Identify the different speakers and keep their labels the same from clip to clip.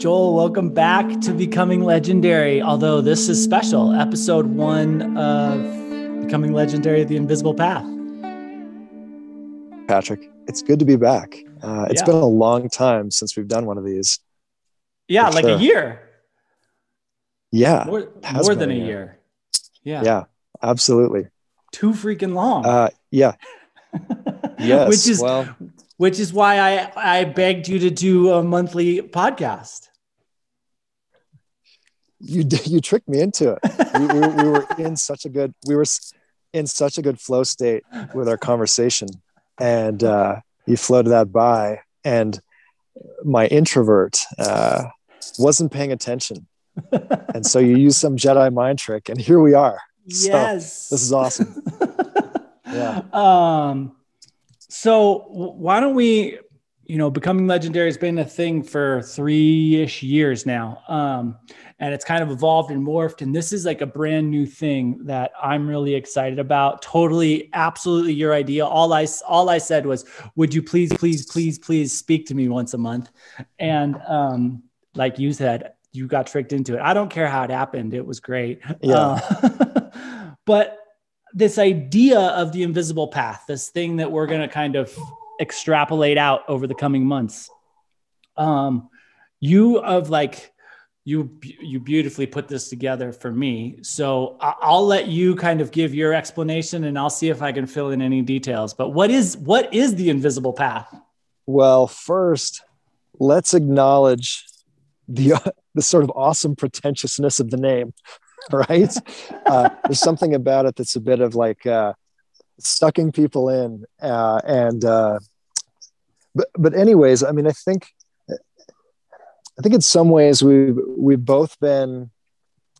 Speaker 1: Joel, welcome back to Becoming Legendary. Although this is special, episode one of Becoming Legendary The Invisible Path.
Speaker 2: Patrick, it's good to be back. Uh, it's
Speaker 1: Yeah.
Speaker 2: been a long time since we've done one of these.
Speaker 1: Yeah, like
Speaker 2: sure.
Speaker 1: a year,
Speaker 2: Yeah,
Speaker 1: more, more than
Speaker 2: a year.
Speaker 1: year. Yeah,
Speaker 2: yeah, absolutely.
Speaker 1: too freaking long.
Speaker 2: Uh, yeah, yes.
Speaker 1: which is
Speaker 2: well,
Speaker 1: which is why I I begged you to do a monthly podcast.
Speaker 2: You you tricked me into it. We, we, we were in such a good we were in such a good flow state with our conversation, and uh, you floated that by, and my introvert uh, wasn't paying attention, and so you used some Jedi mind trick, and here we are. So,
Speaker 1: yes,
Speaker 2: This is awesome. Yeah.
Speaker 1: Um, so why don't we, you know, becoming legendary has been a thing for three ish years now. Um, and it's kind of evolved and morphed. And this is like a brand new thing that I'm really excited about. Totally, absolutely your idea. All I, all I said was, would you please, please, please, please speak to me once a month? And, um, like you said, you got tricked into it. I don't care how it happened. It was great.
Speaker 2: Yeah.
Speaker 1: Uh, but this idea of the invisible path, this thing that we're going to kind of extrapolate out over the coming months. Um, you of like you you beautifully put this together for me. So I'll let you kind of give your explanation, and I'll see if I can fill in any details. But what is what is the invisible path?
Speaker 2: Well, first, let's acknowledge the the sort of awesome pretentiousness of the name, right? uh, there's something about it that's a bit of like uh, sucking people in, uh, and uh, but but anyways, I mean, I think I think in some ways we've we've both been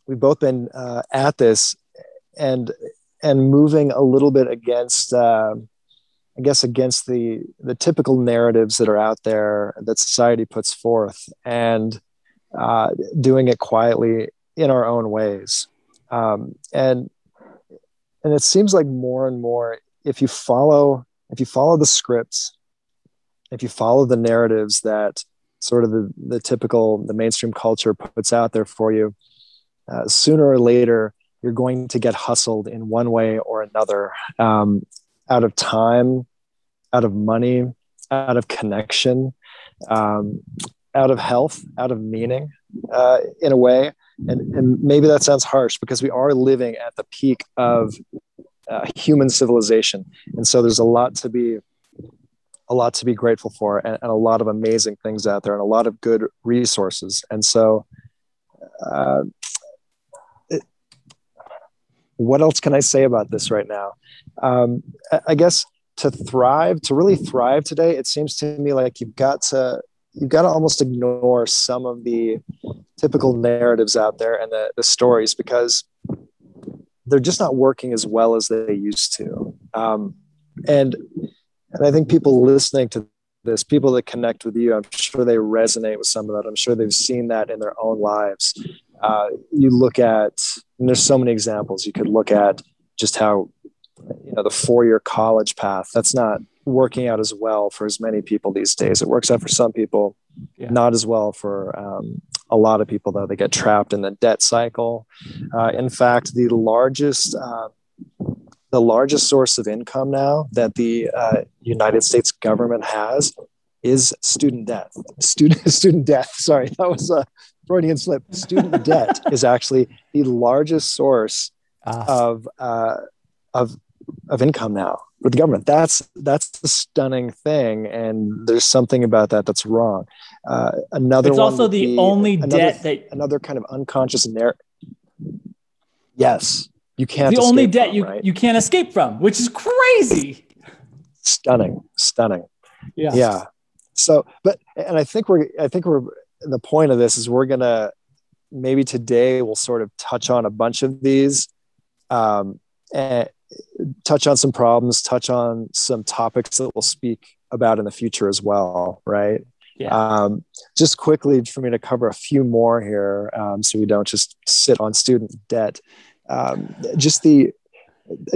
Speaker 2: we've both been uh, at this and and moving a little bit against. um I guess against the the typical narratives that are out there that society puts forth, and uh, doing it quietly in our own ways. Um, and and it seems like more and more, if you follow if you follow the scripts, if you follow the narratives that sort of the the typical the mainstream culture puts out there for you, uh, sooner or later you're going to get hustled in one way or another. Um, out of time, out of money, out of connection, um, out of health, out of meaning, uh, in a way. And, and maybe that sounds harsh because we are living at the peak of uh, human civilization, and so there's a lot to be a lot to be grateful for, and, and a lot of amazing things out there, and a lot of good resources. And so, uh, it, what else can I say about this right now? Um, I, I guess to thrive, to really thrive today, it seems to me like you've got to you've got to almost ignore some of the typical narratives out there and the, the stories because they're just not working as well as they used to. Um, and and I think people listening to this, people that connect with you, I'm sure they resonate with some of that. I'm sure they've seen that in their own lives. Uh, you look at, and there's so many examples. You could look at just how you know the four-year college path that's not working out as well for as many people these days. It works out for some people
Speaker 1: Yeah.
Speaker 2: not as well for um, a lot of people though. They get trapped in the debt cycle. Uh, in fact the largest uh, the largest source of income now that the uh, united states government has is student debt. Student student debt. Sorry that was a freudian slip. Student debt is actually the largest source
Speaker 1: Uh,
Speaker 2: of uh, of of income now with the government. That's that's the stunning thing, and there's something about that that's wrong. Uh, another
Speaker 1: it's also the only
Speaker 2: another,
Speaker 1: debt that
Speaker 2: another kind of unconscious narrative. Yes, you can't.
Speaker 1: the only debt
Speaker 2: from,
Speaker 1: you
Speaker 2: right?
Speaker 1: you can't escape from, which is crazy.
Speaker 2: stunning, stunning.
Speaker 1: Yeah.
Speaker 2: yeah so but and i think we're i think we're the point of this is we're gonna maybe today we'll sort of touch on a bunch of these um and touch on some problems touch on some topics that we'll speak about in the future as well right
Speaker 1: Yeah.
Speaker 2: um just quickly for me to cover a few more here um, so we don't just sit on student debt um, just the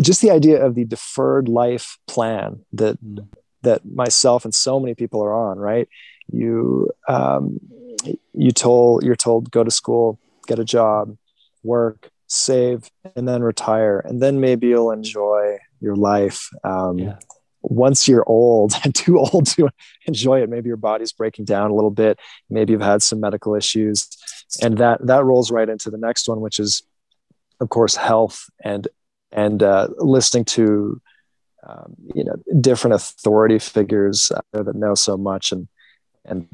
Speaker 2: just the idea of the deferred life plan that
Speaker 1: Mm.
Speaker 2: that myself and so many people are on right you um, you told you're told go to school, get a job, work, save, and then retire, and then maybe you'll enjoy your life. Um, yeah. Once you're old and too old to enjoy it, maybe your body's breaking down a little bit. Maybe you've had some medical issues, and that that rolls right into the next one, which is, of course, health and and uh, listening to um, you know different authority figures that know so much and and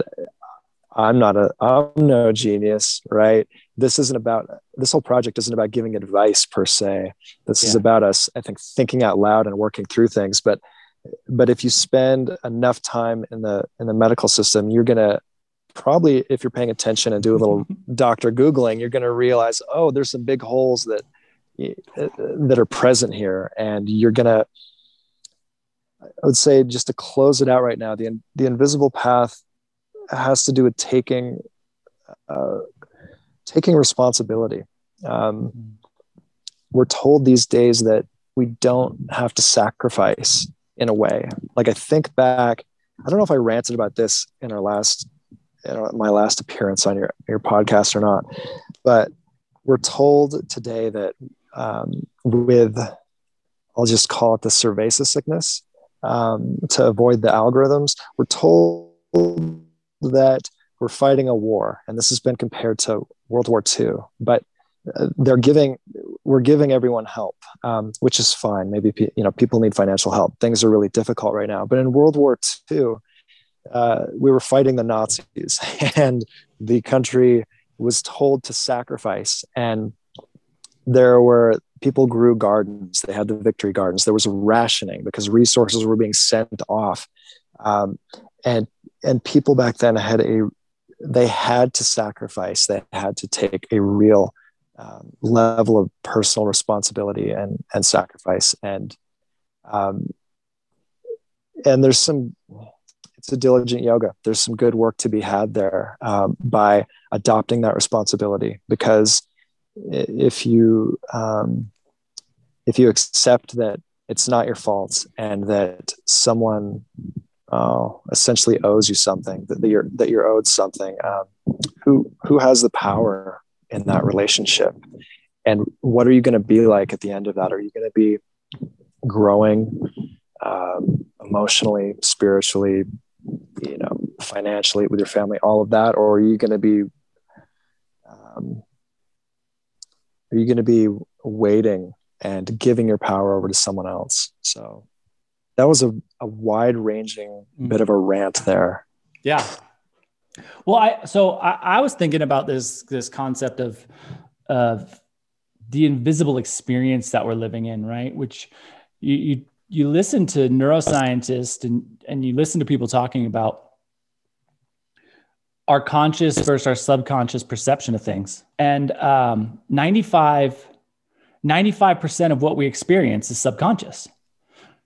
Speaker 2: i'm not a i'm no genius right? This isn't about this whole project isn't about giving advice per se. This yeah. is about us i think thinking out loud and working through things. But but if you spend enough time in the in the medical system you're going to probably if you're paying attention and do a little doctor googling you're going to realize oh there's some big holes that uh, that are present here. And you're going to I would say just to close it out right now, the the invisible path has to do with taking uh, taking responsibility. Um, we're told these days that we don't have to sacrifice in a way. Like I think back, I don't know if I ranted about this in our last, know, my last appearance on your your podcast or not, but we're told today that um, with I'll just call it the cerveza sickness um, to avoid the algorithms. We're told that we're fighting a war, and this has been compared to World War II. But uh, they're giving, we're giving everyone help, um, which is fine. Maybe you know people need financial help. Things are really difficult right now. But in World War II, uh, we were fighting the Nazis, and the country was told to sacrifice and there were people grew gardens they had the victory gardens there was rationing because resources were being sent off um, and and people back then had a they had to sacrifice. They had to take a real um, level of personal responsibility and and sacrifice. And um, and there's some it's a diligent yoga. There's some good work to be had there um, by adopting that responsibility. Because if you um, if you accept that it's not your fault and that someone uh, essentially owes you something that you're that you're owed something. Um, who who has the power in that relationship? And what are you going to be like at the end of that? Are you going to be growing um, emotionally spiritually you know financially with your family all of that? Or are you going to be um, are you going to be waiting and giving your power over to someone else? So that was a, a wide ranging mm. bit of a rant there
Speaker 1: yeah well i so I, I was thinking about this this concept of of the invisible experience that we're living in right which you you, you listen to neuroscientists and and you listen to people talking about our conscious versus our subconscious perception of things. And um, 95, 95% of what we experience is subconscious,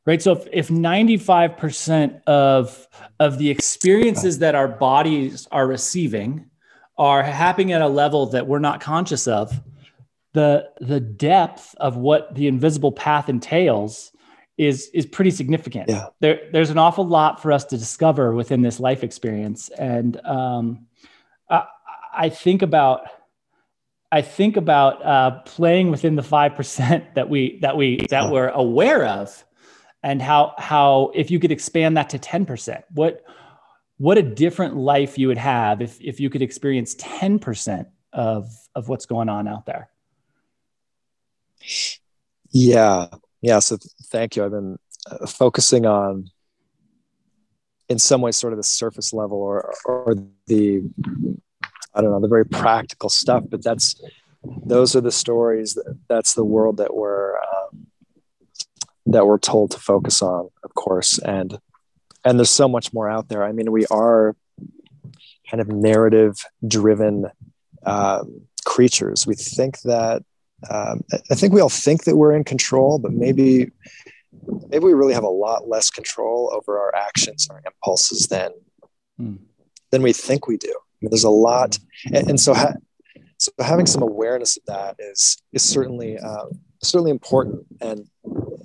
Speaker 1: right? So if, if 95% of, of the experiences that our bodies are receiving are happening at a level that we're not conscious of, the, the depth of what the invisible path entails is is pretty significant. Yeah. There, there's an awful lot for us to discover within this life experience, and um, I, I, think about I think about uh, playing within the five percent that we that we that we're aware of, and how how if you could expand that to ten percent, what what a different life you would have if if you could experience ten percent of of what's going on out there.
Speaker 2: Yeah, yeah. So thank you. I've been uh, focusing on in some ways sort of the surface level or or the i don't know the very practical stuff but that's those are the stories that, that's the world that we're that we're told to focus on of course and and there's so much more out there i mean we are kind of narrative driven um, creatures we think that um, I think we all think that we're in control, but maybe maybe we really have a lot less control over our actions, our impulses than hmm. than we think we do. I mean, there's a lot, and, and so ha- so having some awareness of that is is certainly uh, certainly important, and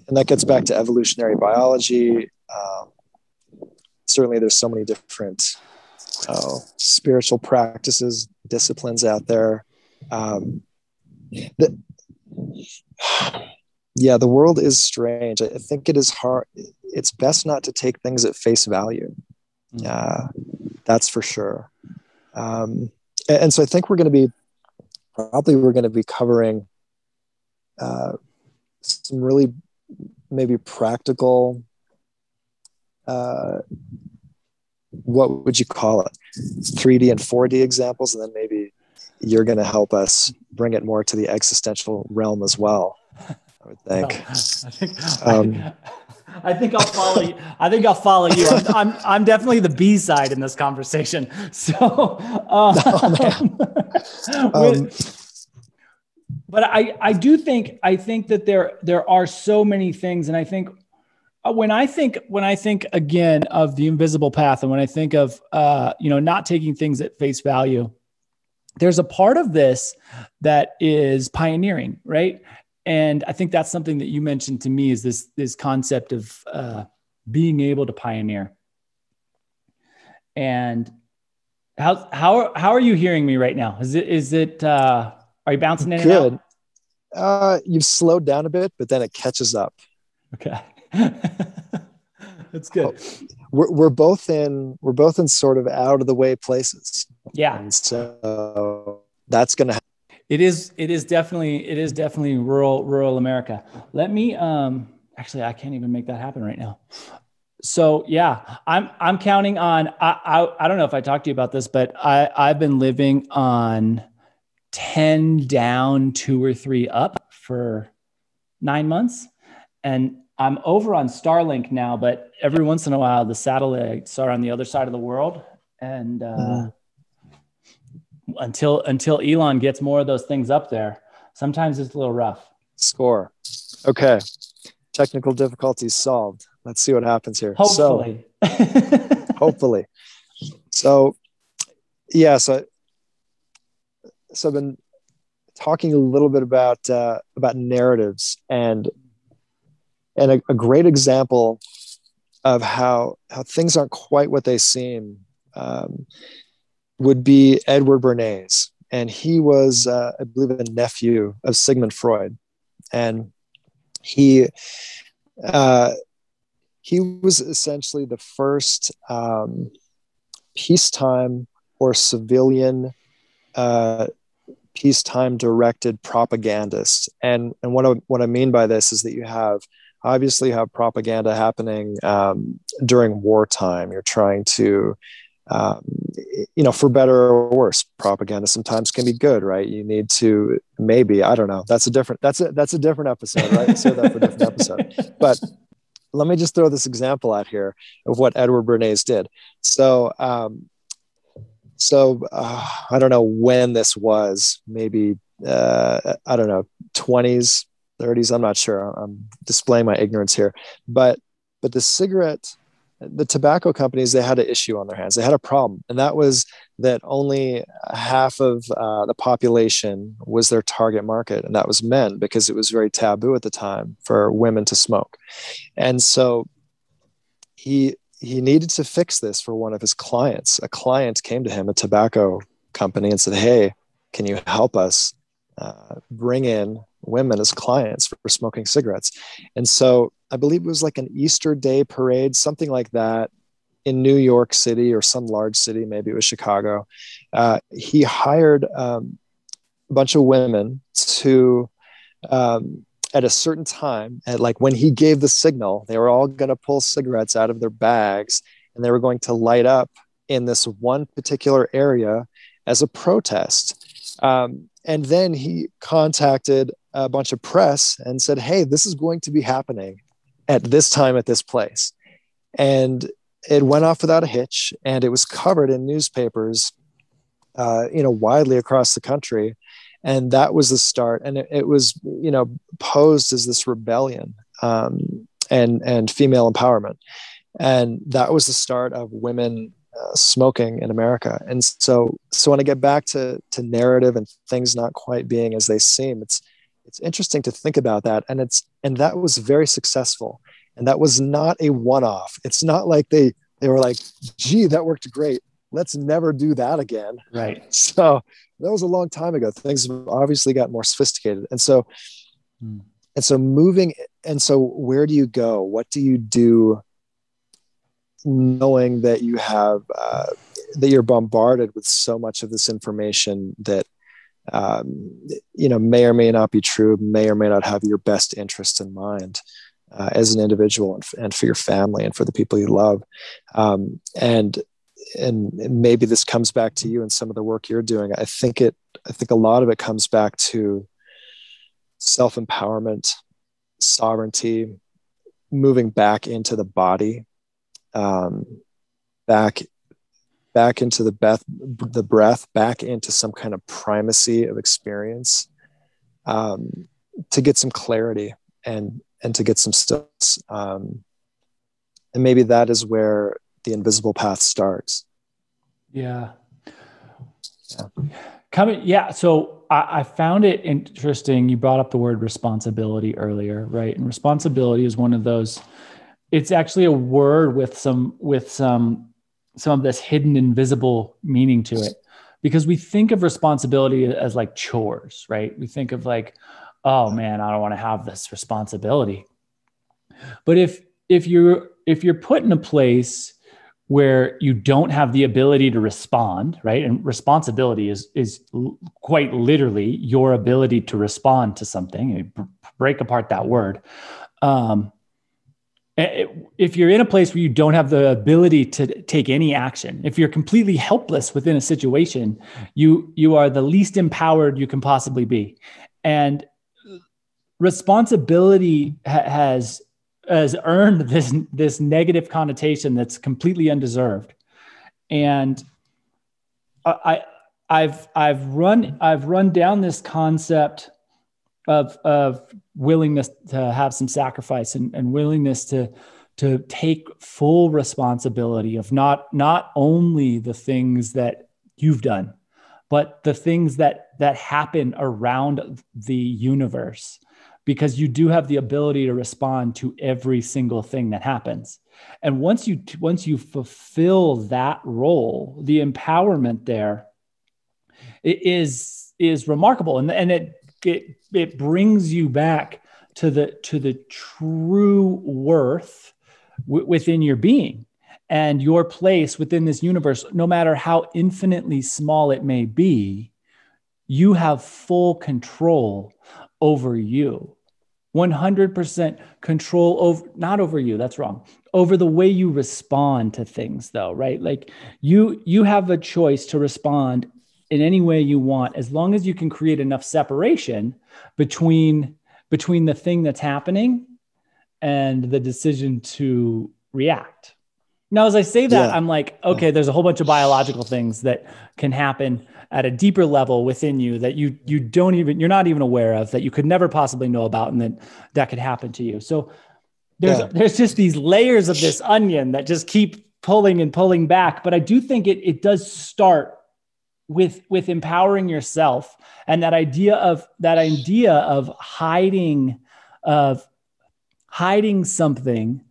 Speaker 2: and that gets back to evolutionary biology. Um, certainly, there's so many different oh, spiritual practices, disciplines out there. Um, the, yeah, the world is strange. I think it is hard. It's best not to take things at face value. Uh, that's for sure. Um, and, and, so I think we're going to be probably we're going to be covering uh, some really maybe practical. Uh, what would you call it? 3D and 4D examples, and then maybe you're going to help us bring it more to the existential realm as well. I would think. I think,
Speaker 1: um, I, I think I'll follow you. I think I'll follow you. I'm, I'm, I'm definitely the B side in this conversation. So, um, oh, um, but I, I do think, I think that there, there are so many things. And I think uh, when I think, when I think again of the invisible path and when I think of, uh, you know, not taking things at face value, there's a part of this that is pioneering, right? And I think that's something that you mentioned to me is this this concept of uh, being able to pioneer. And how how how are you hearing me right now? Is it is it uh, are you bouncing in? Good.
Speaker 2: Uh, you've slowed down a bit, but then it catches up.
Speaker 1: Okay. That's good.
Speaker 2: Oh, we're, we're both in we're both in sort of out of the way places.
Speaker 1: Yeah.
Speaker 2: And so that's going to happen.
Speaker 1: it is it is definitely it is definitely rural rural America. Let me um actually I can't even make that happen right now. So yeah, I'm I'm counting on I I, I don't know if I talked to you about this, but I I've been living on 10 down, 2 or 3 up for 9 months and I'm over on Starlink now, but every once in a while the satellites are on the other side of the world and uh, mm until until Elon gets more of those things up there. Sometimes it's a little rough.
Speaker 2: Score. Okay. Technical difficulties solved. Let's see what happens here.
Speaker 1: Hopefully.
Speaker 2: So, hopefully. So yeah, so so I've been talking a little bit about uh, about narratives and and a, a great example of how how things aren't quite what they seem um, would be Edward Bernays. And he was, uh, I believe, a nephew of Sigmund Freud. And he, uh, he was essentially the first um, peacetime or civilian uh, peacetime directed propagandist. And, and what, I, what I mean by this is that you have obviously have propaganda happening um, during wartime. You're trying to um, you know, for better or worse, propaganda sometimes can be good, right? You need to maybe I don't know. That's a different. That's a that's a different episode, right? Save that for a different episode. But let me just throw this example out here of what Edward Bernays did. So, um, so uh, I don't know when this was. Maybe uh, I don't know, twenties, thirties. I'm not sure. I'm displaying my ignorance here, but but the cigarette the tobacco companies they had an issue on their hands they had a problem and that was that only half of uh, the population was their target market and that was men because it was very taboo at the time for women to smoke and so he he needed to fix this for one of his clients a client came to him a tobacco company and said hey can you help us uh, bring in women as clients for smoking cigarettes and so I believe it was like an Easter Day parade, something like that in New York City or some large city, maybe it was Chicago. Uh, he hired um, a bunch of women to, um, at a certain time, at like when he gave the signal, they were all going to pull cigarettes out of their bags and they were going to light up in this one particular area as a protest. Um, and then he contacted a bunch of press and said, Hey, this is going to be happening at this time at this place. And it went off without a hitch and it was covered in newspapers, uh, you know, widely across the country. And that was the start. And it, it was, you know, posed as this rebellion um, and, and female empowerment. And that was the start of women uh, smoking in America. And so, so when I get back to, to narrative and things not quite being as they seem, it's, it's interesting to think about that and it's and that was very successful and that was not a one-off it's not like they they were like gee that worked great let's never do that again.
Speaker 1: Right.
Speaker 2: So that was a long time ago. Things have obviously got more sophisticated. And so, hmm. and so moving, and so where do you go? What do you do knowing that you have, uh, that you're bombarded with so much of this information that um, you know may or may not be true may or may not have your best interest in mind uh, as an individual and, and, for your family and for the people you love um, and and maybe this comes back to you and some of the work you're doing i think it i think a lot of it comes back to self-empowerment sovereignty moving back into the body um, back back into the breath, the breath, back into some kind of primacy of experience, um, to get some clarity and and to get some stills. Um, and maybe that is where the invisible path starts.
Speaker 1: Yeah. Yeah. Coming, yeah. So I, I found it interesting. You brought up the word responsibility earlier, right? And responsibility is one of those. It's actually a word with some with some some of this hidden invisible meaning to it because we think of responsibility as like chores right we think of like oh man i don't want to have this responsibility but if if you're if you're put in a place where you don't have the ability to respond right? And responsibility is is quite literally your ability to respond to something. Break apart that word. Um, if you're in a place where you don't have the ability to take any action if you're completely helpless within a situation you you are the least empowered you can possibly be. And responsibility ha- has has earned this this negative connotation that's completely undeserved. And i i've i've run i've run down this concept of of willingness to have some sacrifice and, and willingness to to take full responsibility of not not only the things that you've done but the things that that happen around the universe because you do have the ability to respond to every single thing that happens. And once you once you fulfill that role the empowerment there is is remarkable. And and it it it brings you back to the to the true worth w- within your being and your place within this universe. No matter how infinitely small it may be you have full control over you 100% control over not over you that's wrong over the way you respond to things though right? Like you you have a choice to respond in any way you want as long as you can create enough separation between between the thing that's happening and the decision to react now as i say that yeah. i'm like okay there's a whole bunch of biological things that can happen at a deeper level within you that you you don't even you're not even aware of that you could never possibly know about and that that could happen to you so there's yeah. there's just these layers of this onion that just keep pulling and pulling back but i do think it it does start with with empowering yourself and that idea of that idea of hiding of hiding something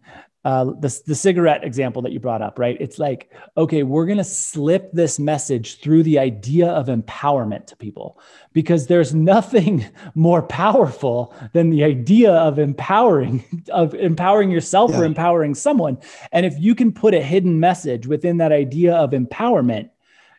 Speaker 1: uh, the, the cigarette example that you brought up, right? It's like, okay, we're going to slip this message through the idea of empowerment to people because there's nothing more powerful than the idea of empowering, of empowering yourself yeah. or empowering someone. And if you can put a hidden message within that idea of empowerment,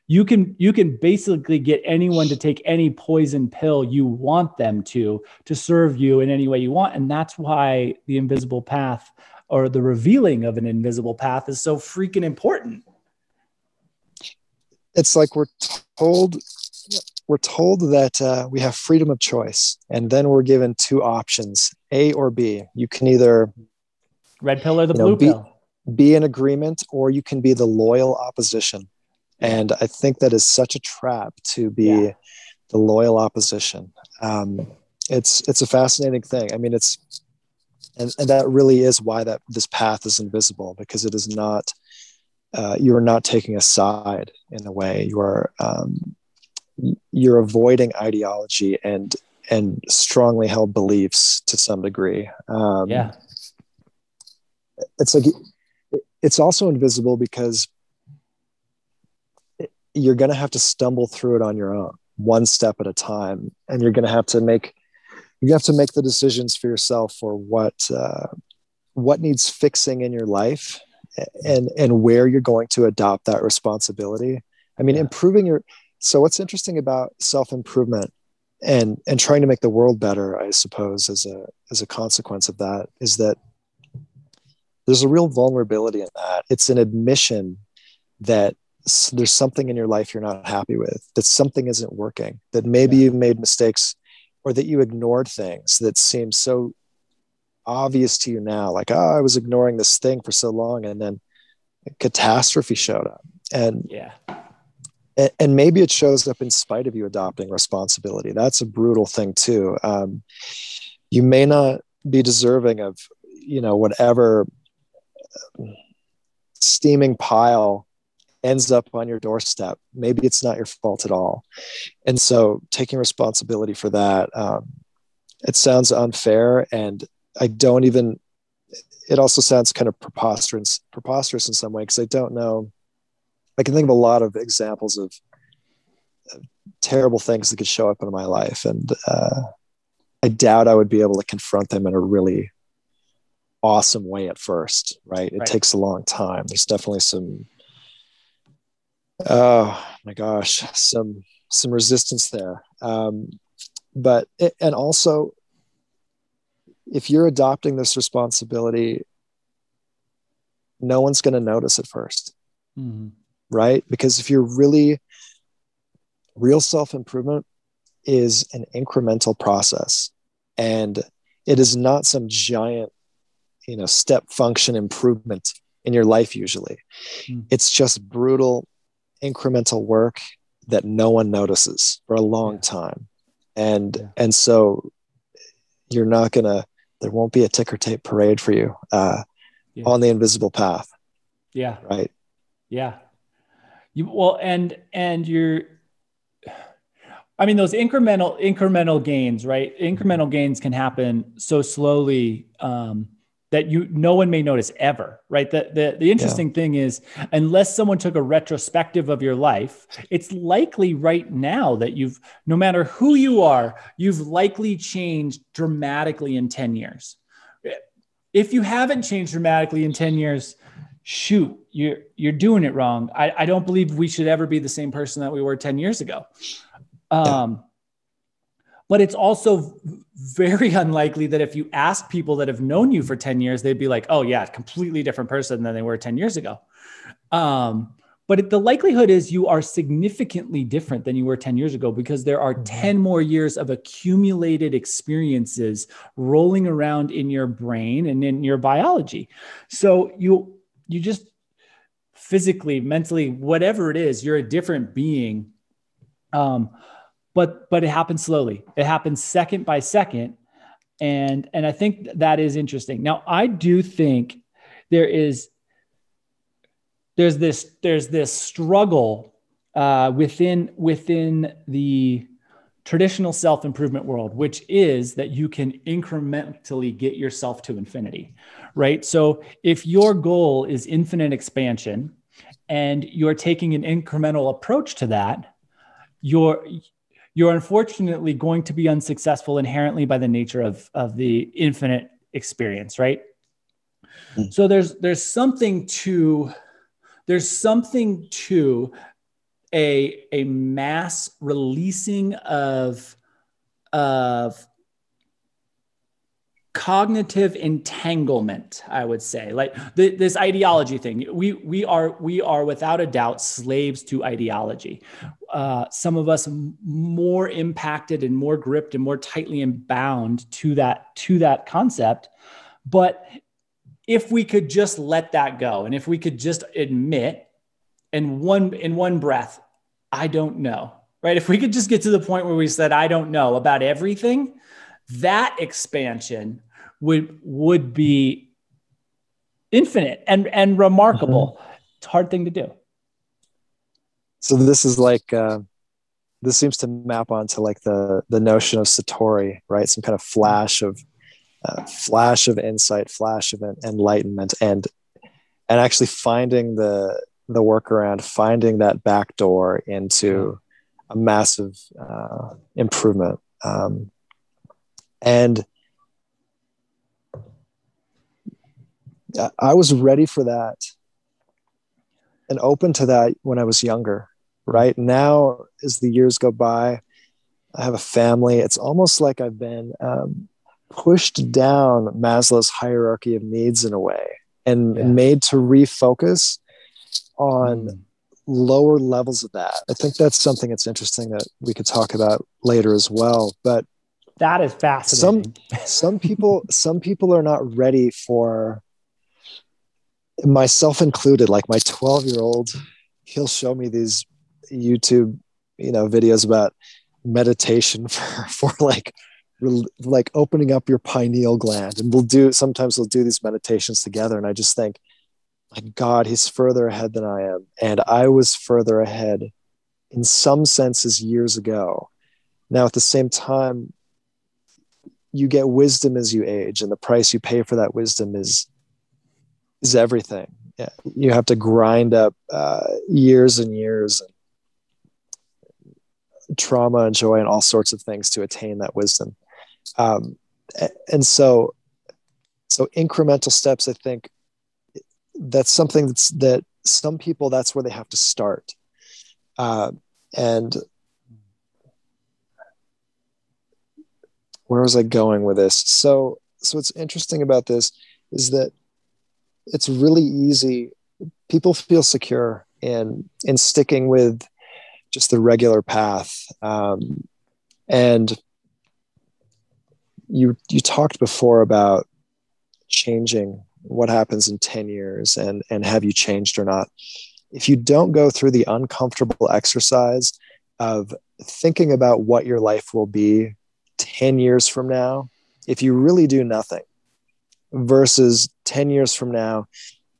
Speaker 1: you can you can basically get anyone to take any poison pill you want them to to serve you in any way you want and that's why the invisible path or the revealing of an invisible path is so freaking important
Speaker 2: it's like we're told we're told that uh, we have freedom of choice and then we're given two options a or b you can either
Speaker 1: red pill or the blue know,
Speaker 2: be,
Speaker 1: pill
Speaker 2: be in agreement or you can be the loyal opposition and I think that is such a trap to be yeah. the loyal opposition. Um, it's it's a fascinating thing. I mean, it's and, and that really is why that this path is invisible because it is not uh, you are not taking a side in a way. You are um, you're avoiding ideology and and strongly held beliefs to some degree. Um,
Speaker 1: yeah,
Speaker 2: it's like it's also invisible because you're going to have to stumble through it on your own, one step at a time, and you're going to have to make you have to make the decisions for yourself for what uh, what needs fixing in your life and and where you're going to adopt that responsibility i mean yeah. improving your so what's interesting about self improvement and and trying to make the world better i suppose as a as a consequence of that is that there's a real vulnerability in that it's an admission that there's something in your life you're not happy with that something isn't working that maybe yeah. you've made mistakes or that you ignored things that seem so obvious to you now like oh i was ignoring this thing for so long and then catastrophe showed up. And
Speaker 1: yeah.
Speaker 2: and, maybe it shows up in spite of you adopting responsibility. That's a brutal thing too. Um, you may not be deserving of you know whatever steaming pile ends up on your doorstep maybe it's not your fault at all and so taking responsibility for that um, it sounds unfair and I don't even. It also sounds kind of preposterous, preposterous in some way because I don't know. I can think of a lot of examples of terrible things that could show up in my life, and uh, I doubt I would be able to confront them in a really awesome way at first. Right? It right. takes a long time. There's definitely some. Oh my gosh, some some resistance there. Um, but it, and also if you're adopting this responsibility, no one's going to notice at 1st mm-hmm. right? Because if you're really, real self improvement is an incremental process and it is not some giant, you know, step function improvement in your life usually. Mm-hmm. It's just brutal incremental work that no one notices for a long time. And yeah. and so you're not going to there won't be a ticker tape parade for you uh, yeah. on the invisible path.
Speaker 1: Yeah.
Speaker 2: Right.
Speaker 1: Yeah. You well, and and you're. I mean, those incremental incremental gains, right? Incremental gains can happen so slowly. Um, that you no one may notice ever right? The the, the interesting yeah. thing is unless someone took a retrospective of your life it's likely right now that you've no matter who you are you've likely changed dramatically in 10 years. If you haven't changed dramatically in 10 years shoot you're you're doing it wrong. I, I don't believe we should ever be the same person that we were 10 years ago. Um, yeah but it's also very unlikely that if you ask people that have known you for 10 years, they'd be like, oh, yeah, completely different person than they were 10 years ago. Um, but it, the likelihood is you are significantly different than you were 10 years ago because there are mm-hmm. 10 more years of accumulated experiences rolling around in your brain and in your biology. So you you just physically, mentally, whatever it is, you're a different being. Um, but but it happens slowly. It happens second by second, and and I think that is interesting. Now I do think there is there's this there's this struggle uh, within within the traditional self improvement world, which is that you can incrementally get yourself to infinity, right? So if your goal is infinite expansion and you're taking an incremental approach to that, you're you're unfortunately going to be unsuccessful inherently by the nature of, of the infinite experience, right? Mm. So there's there's something to there's something to a a mass releasing of of cognitive entanglement i would say. Like the, this ideology thing we we are we are without a doubt slaves to ideology. Uh, some of us more impacted and more gripped and more tightly and bound to that to that concept. But if we could just let that go and if we could just admit in one in one breath i don't know right? If we could just get to the point where we said i don't know about everything that expansion would would be infinite and and remarkable. Mm-hmm. It's a hard thing to do.
Speaker 2: So this is like uh, this seems to map onto like the the notion of satori, right? Some kind of flash of uh, flash of insight, flash of enlightenment, and and actually finding the the workaround, finding that back door into a massive uh, improvement. Um, and I was ready for that and open to that when I was younger. Right now, as the years go by, I have a family. It's almost like I've been um, pushed down Maslow's hierarchy of needs in a way and yeah. made to refocus on mm. lower levels of that. I think that's something that's interesting that we could talk about later as well. But
Speaker 1: that is fascinating.
Speaker 2: Some some people some people are not ready for myself included. Like my 12 year old, he'll show me these YouTube, you know, videos about meditation for, for like like opening up your pineal gland. And we'll do sometimes we'll do these meditations together. And i just think my god he's further ahead than i am. And i was further ahead in some senses years ago. Now at the same time you get wisdom as you age and the price you pay for that wisdom is is everything. Yeah, you have to grind up uh, years and years and trauma and joy and all sorts of things to attain that wisdom. Um, and so so incremental steps i think that's something that's that some people that's where they have to start. Uh, and where was i going with this? So so what's interesting about this is that it's really easy. People feel secure in in sticking with just the regular path. Um, and you you talked before about changing what happens in 10 years and and have you changed or not. If you don't go through the uncomfortable exercise of thinking about what your life will be 10 years from now if you really do nothing versus 10 years from now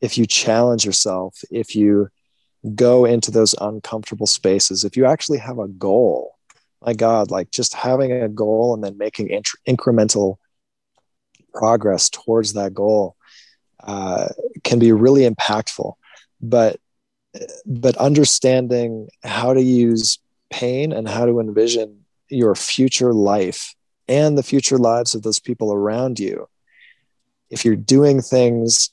Speaker 2: if you challenge yourself if you go into those uncomfortable spaces if you actually have a goal my God, like just having a goal and then making int- incremental progress towards that goal uh, can be really impactful. But but understanding how to use pain and how to envision your future life and the future lives of those people around you. If you're doing things,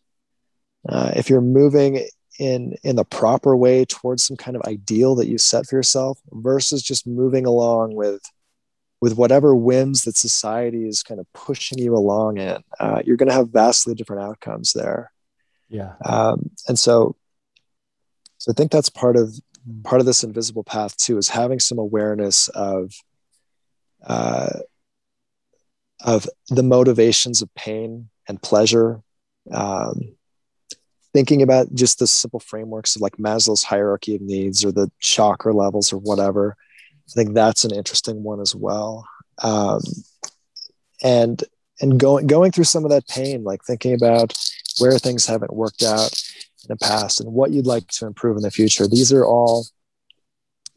Speaker 2: uh, if you're moving in in the proper way towards some kind of ideal that you set for yourself versus just moving along with with whatever whims that society is kind of pushing you along in uh, you're going to have vastly different outcomes there.
Speaker 1: Yeah.
Speaker 2: Um, and so so i think that's part of part of this invisible path too is having some awareness of uh, of the motivations of pain and pleasure um, thinking about just the simple frameworks of like Maslow's hierarchy of needs or the chakra levels or whatever. I think that's an interesting one as well. Um, and and going going through some of that pain, like thinking about where things haven't worked out in the past and what you'd like to improve in the future. These are all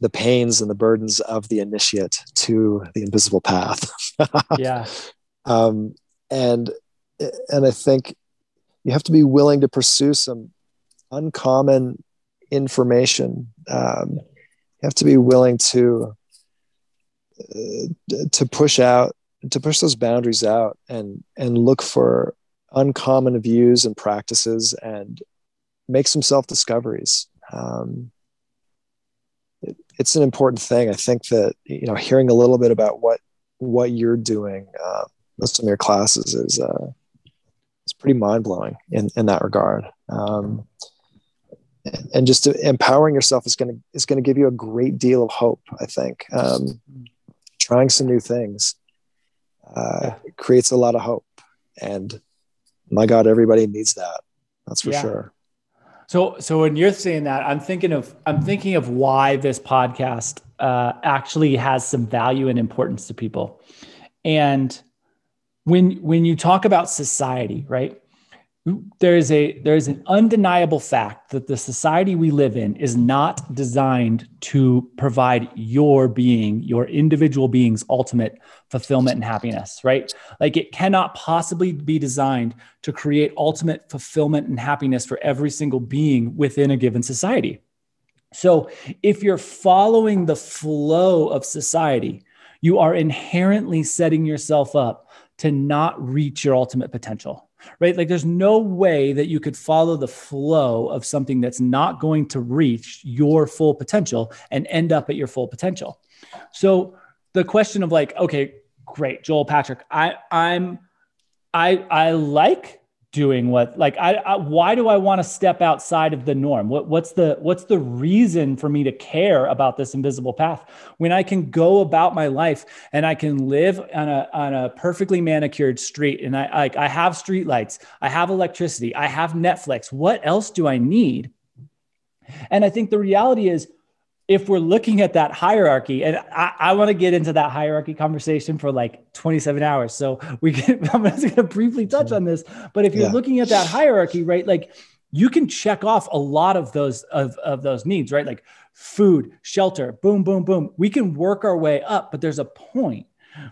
Speaker 2: the pains and the burdens of the initiate to the invisible path.
Speaker 1: yeah.
Speaker 2: Um, and and I think you have to be willing to pursue some uncommon information. Um, you have to be willing to uh, to push out to push those boundaries out and and look for uncommon views and practices and make some self discoveries. Um, it, it's an important thing. I think that you know hearing a little bit about what what you're doing uh, some of your classes is uh, it's pretty mind blowing in, in that regard. Um, and just empowering yourself is going to is going to give you a great deal of hope. I think um, trying some new things uh, creates a lot of hope, and my God, everybody needs that. That's for yeah. sure.
Speaker 1: So, so when you're saying that, I'm thinking of I'm thinking of why this podcast uh, actually has some value and importance to people, and when when you talk about society, right? there is a there is an undeniable fact that the society we live in is not designed to provide your being your individual being's ultimate fulfillment and happiness right like it cannot possibly be designed to create ultimate fulfillment and happiness for every single being within a given society so if you're following the flow of society you are inherently setting yourself up to not reach your ultimate potential right? Like there's no way that you could follow the flow of something that's not going to reach your full potential and end up at your full potential. So the question of like, okay, great, Joel Patrick, I I'm I I like doing what like I, I why do I want to step outside of the norm? What what's the what's the reason for me to care about this invisible path when I can go about my life and I can live on a on a perfectly manicured street and I like I have street lights, I have electricity, I have Netflix. What else do I need? And I think the reality is if we're looking at that hierarchy, and I, I want to get into that hierarchy conversation for like 27 hours. So we can, I'm just going to briefly touch on this. But if you're yeah. looking at that hierarchy, right, like you can check off a lot of those of, of those needs, right? Like food, shelter, boom, boom, boom. We can work our way up, but there's a point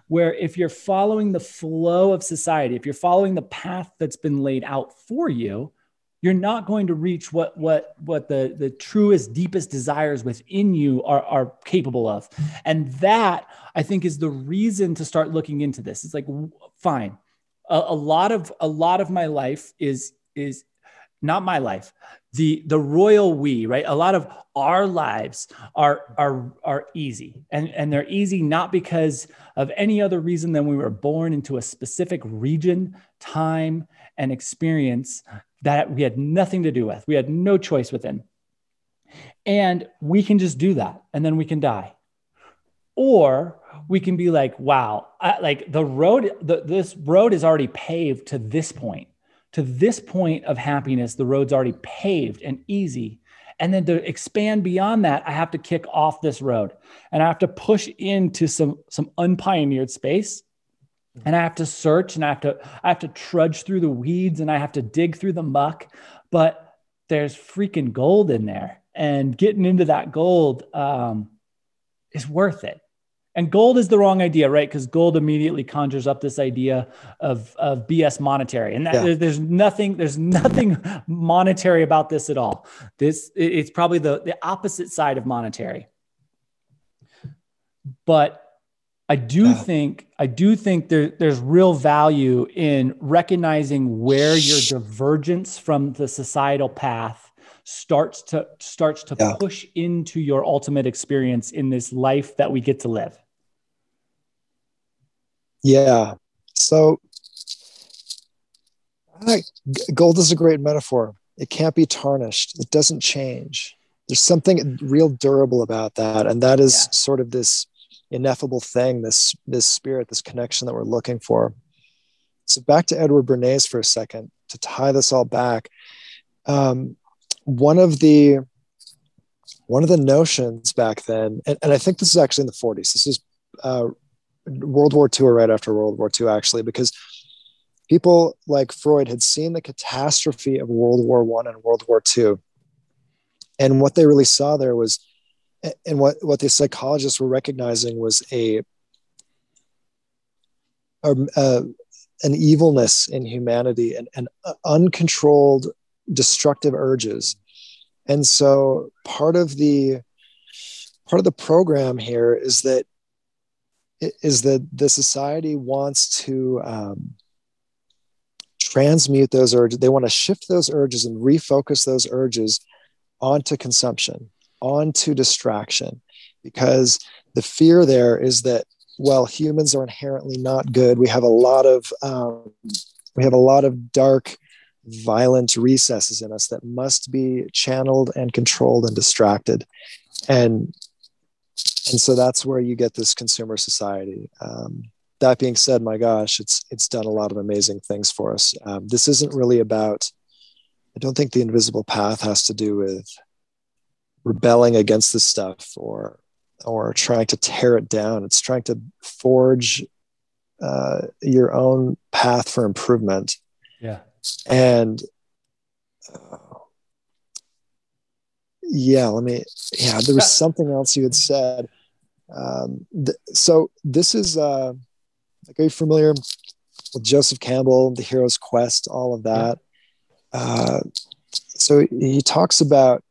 Speaker 1: where if you're following the flow of society, if you're following the path that's been laid out for you, you're not going to reach what what what the the truest deepest desires within you are are capable of. And that i think is the reason to start looking into this. It's like fine. A, a lot of a lot of my life is is not my life. The the royal we right? A lot of our lives are are are easy. And and they're easy not because of any other reason than we were born into a specific region time and experience that we had nothing to do with. We had no choice within. And we can just do that and then we can die. Or we can be like, wow, I, like the road, the, this road is already paved to this point. To this point of happiness, the road's already paved and easy. And then to expand beyond that, I have to kick off this road and I have to push into some, some unpioneered space and I have to search and I have to I have to trudge through the weeds and I have to dig through the muck, but there's freaking gold in there, and getting into that gold um, is worth it. And gold is the wrong idea, right? Because gold immediately conjures up this idea of, of BS monetary, and that, yeah. there's nothing there's nothing monetary about this at all. This it's probably the the opposite side of monetary. But I do think I do think there, there's real value in recognizing where your divergence from the societal path starts to starts to yeah. push into your ultimate experience in this life that we get to live.
Speaker 2: Yeah. So gold is a great metaphor. It can't be tarnished. It doesn't change. There's something real durable about that and that is yeah. sort of this ineffable thing, this this spirit, this connection that we're looking for. So back to Edward Bernays for a second to tie this all back. Um, one of the one of the notions back then, and, and I think this is actually in the 40s. This is uh, World War II or right after World War II, actually, because people like Freud had seen the catastrophe of World War One and World War II, and what they really saw there was and what what the psychologists were recognizing was a, a, a an evilness in humanity and, and uncontrolled destructive urges. And so part of the part of the program here is that is that the society wants to um, transmute those urges. They want to shift those urges and refocus those urges onto consumption onto distraction because the fear there is that well humans are inherently not good we have a lot of um, we have a lot of dark violent recesses in us that must be channeled and controlled and distracted. And and so that's where you get this consumer society. Um, that being said my gosh it's it's done a lot of amazing things for us. Um, this isn't really about i don't think the invisible path has to do with rebelling against this stuff or or trying to tear it down. It's trying to forge uh, your own path for improvement.
Speaker 1: Yeah.
Speaker 2: and uh, yeah, let me. Yeah, there was something else you had said. Um, th- so this is uh, like, are you familiar with Joseph Campbell, The Hero's Quest, all of that? Uh, so he talks about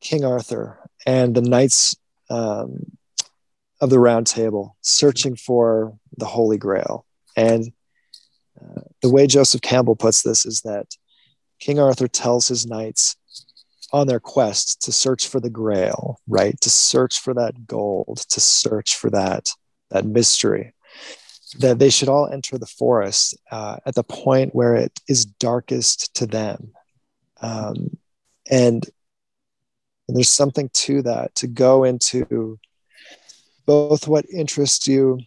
Speaker 2: King Arthur and the knights um, of the Round Table searching for the Holy Grail. And uh, the way Joseph Campbell puts this is that King Arthur tells his knights on their quest to search for the grail, right? To search for that gold, to search for that that mystery. That they should all enter the forest uh, at the point where it is darkest to them, um, and, and there's something to that to go into both what interests you,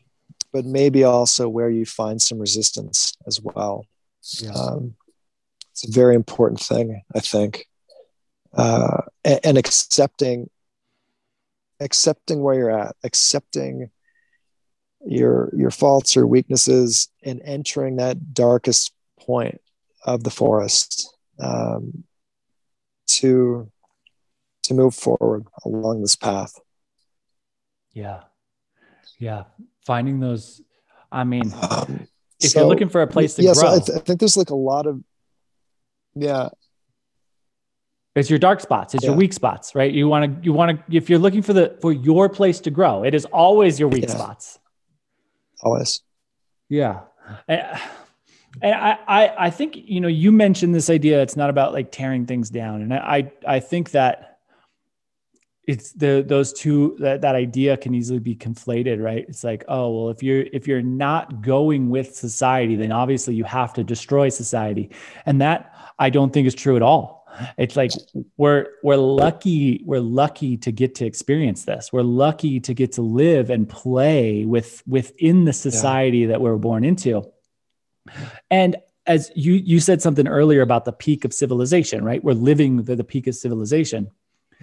Speaker 2: but maybe also where you find some resistance as well. Yeah. Um, it's a very important thing, I think uh, and, and accepting accepting where you're at accepting your your faults or weaknesses and entering that darkest point of the forest um, to to move forward along this path
Speaker 1: yeah yeah finding those i mean um, if so, you're looking for a place to yeah, grow so
Speaker 2: I, th- I think there's like a lot of yeah
Speaker 1: it's your dark spots. It's yeah. your weak spots, right? You want to, you want to, if you're looking for the, for your place to grow, it is always your weak yeah. spots.
Speaker 2: Always.
Speaker 1: Yeah. And, and I, I, I think, you know, you mentioned this idea. It's not about like tearing things down. And I, I think that it's the, those two, that, that idea can easily be conflated, right? It's like, oh, well, if you're, if you're not going with society, then obviously you have to destroy society. And that I don't think is true at all it's like we're we're lucky we're lucky to get to experience this we're lucky to get to live and play with within the society yeah. that we're born into and as you you said something earlier about the peak of civilization right we're living the, the peak of civilization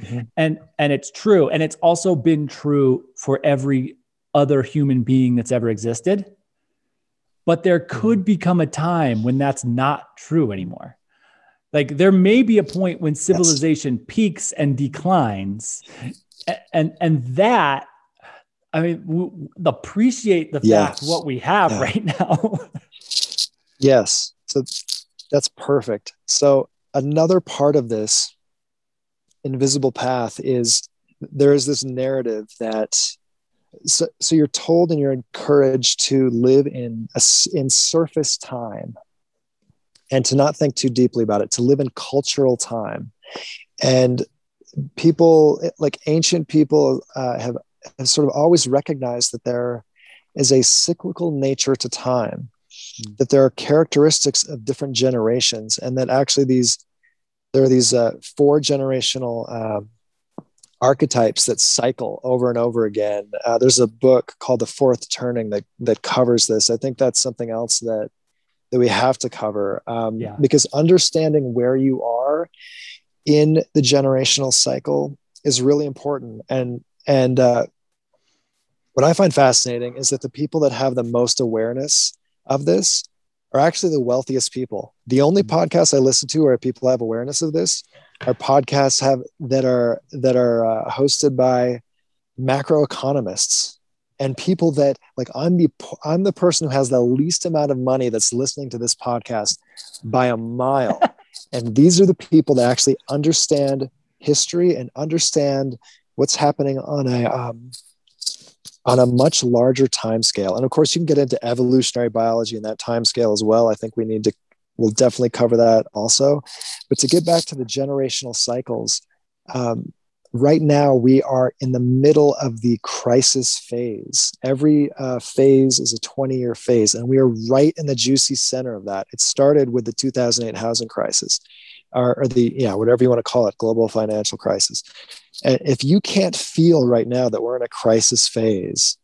Speaker 1: mm-hmm. and and it's true and it's also been true for every other human being that's ever existed but there could mm-hmm. become a time when that's not true anymore like there may be a point when civilization yes. peaks and declines, and and that, I mean, we appreciate the yes. fact what we have yeah. right now.
Speaker 2: yes, so that's perfect. So another part of this invisible path is there is this narrative that so, so you're told and you're encouraged to live in a, in surface time and to not think too deeply about it, to live in cultural time. And people, like ancient people, uh, have, have sort of always recognized that there is a cyclical nature to time, mm. that there are characteristics of different generations, and that actually these there are these uh, four generational uh, archetypes that cycle over and over again. Uh, there's a book called The Fourth Turning that that covers this. I think that's something else that that we have to cover um, yeah. because understanding where you are in the generational cycle is really important and and uh, what i find fascinating is that the people that have the most awareness of this are actually the wealthiest people the only mm-hmm. podcasts i listen to where people have awareness of this are podcasts have that are that are uh, hosted by macroeconomists and people that like i'm the i'm the person who has the least amount of money that's listening to this podcast by a mile and these are the people that actually understand history and understand what's happening on a um, on a much larger time scale and of course you can get into evolutionary biology in that time scale as well. I think we need to we'll definitely cover that also. But to get back to the generational cycles um, right now we are in the middle of the crisis phase. Every uh, phase is a 20 year phase and we are right in the juicy center of that. It started with the 2008 housing crisis or, or the yeah whatever you want to call it global financial crisis and if you can't feel right now that we're in a crisis phase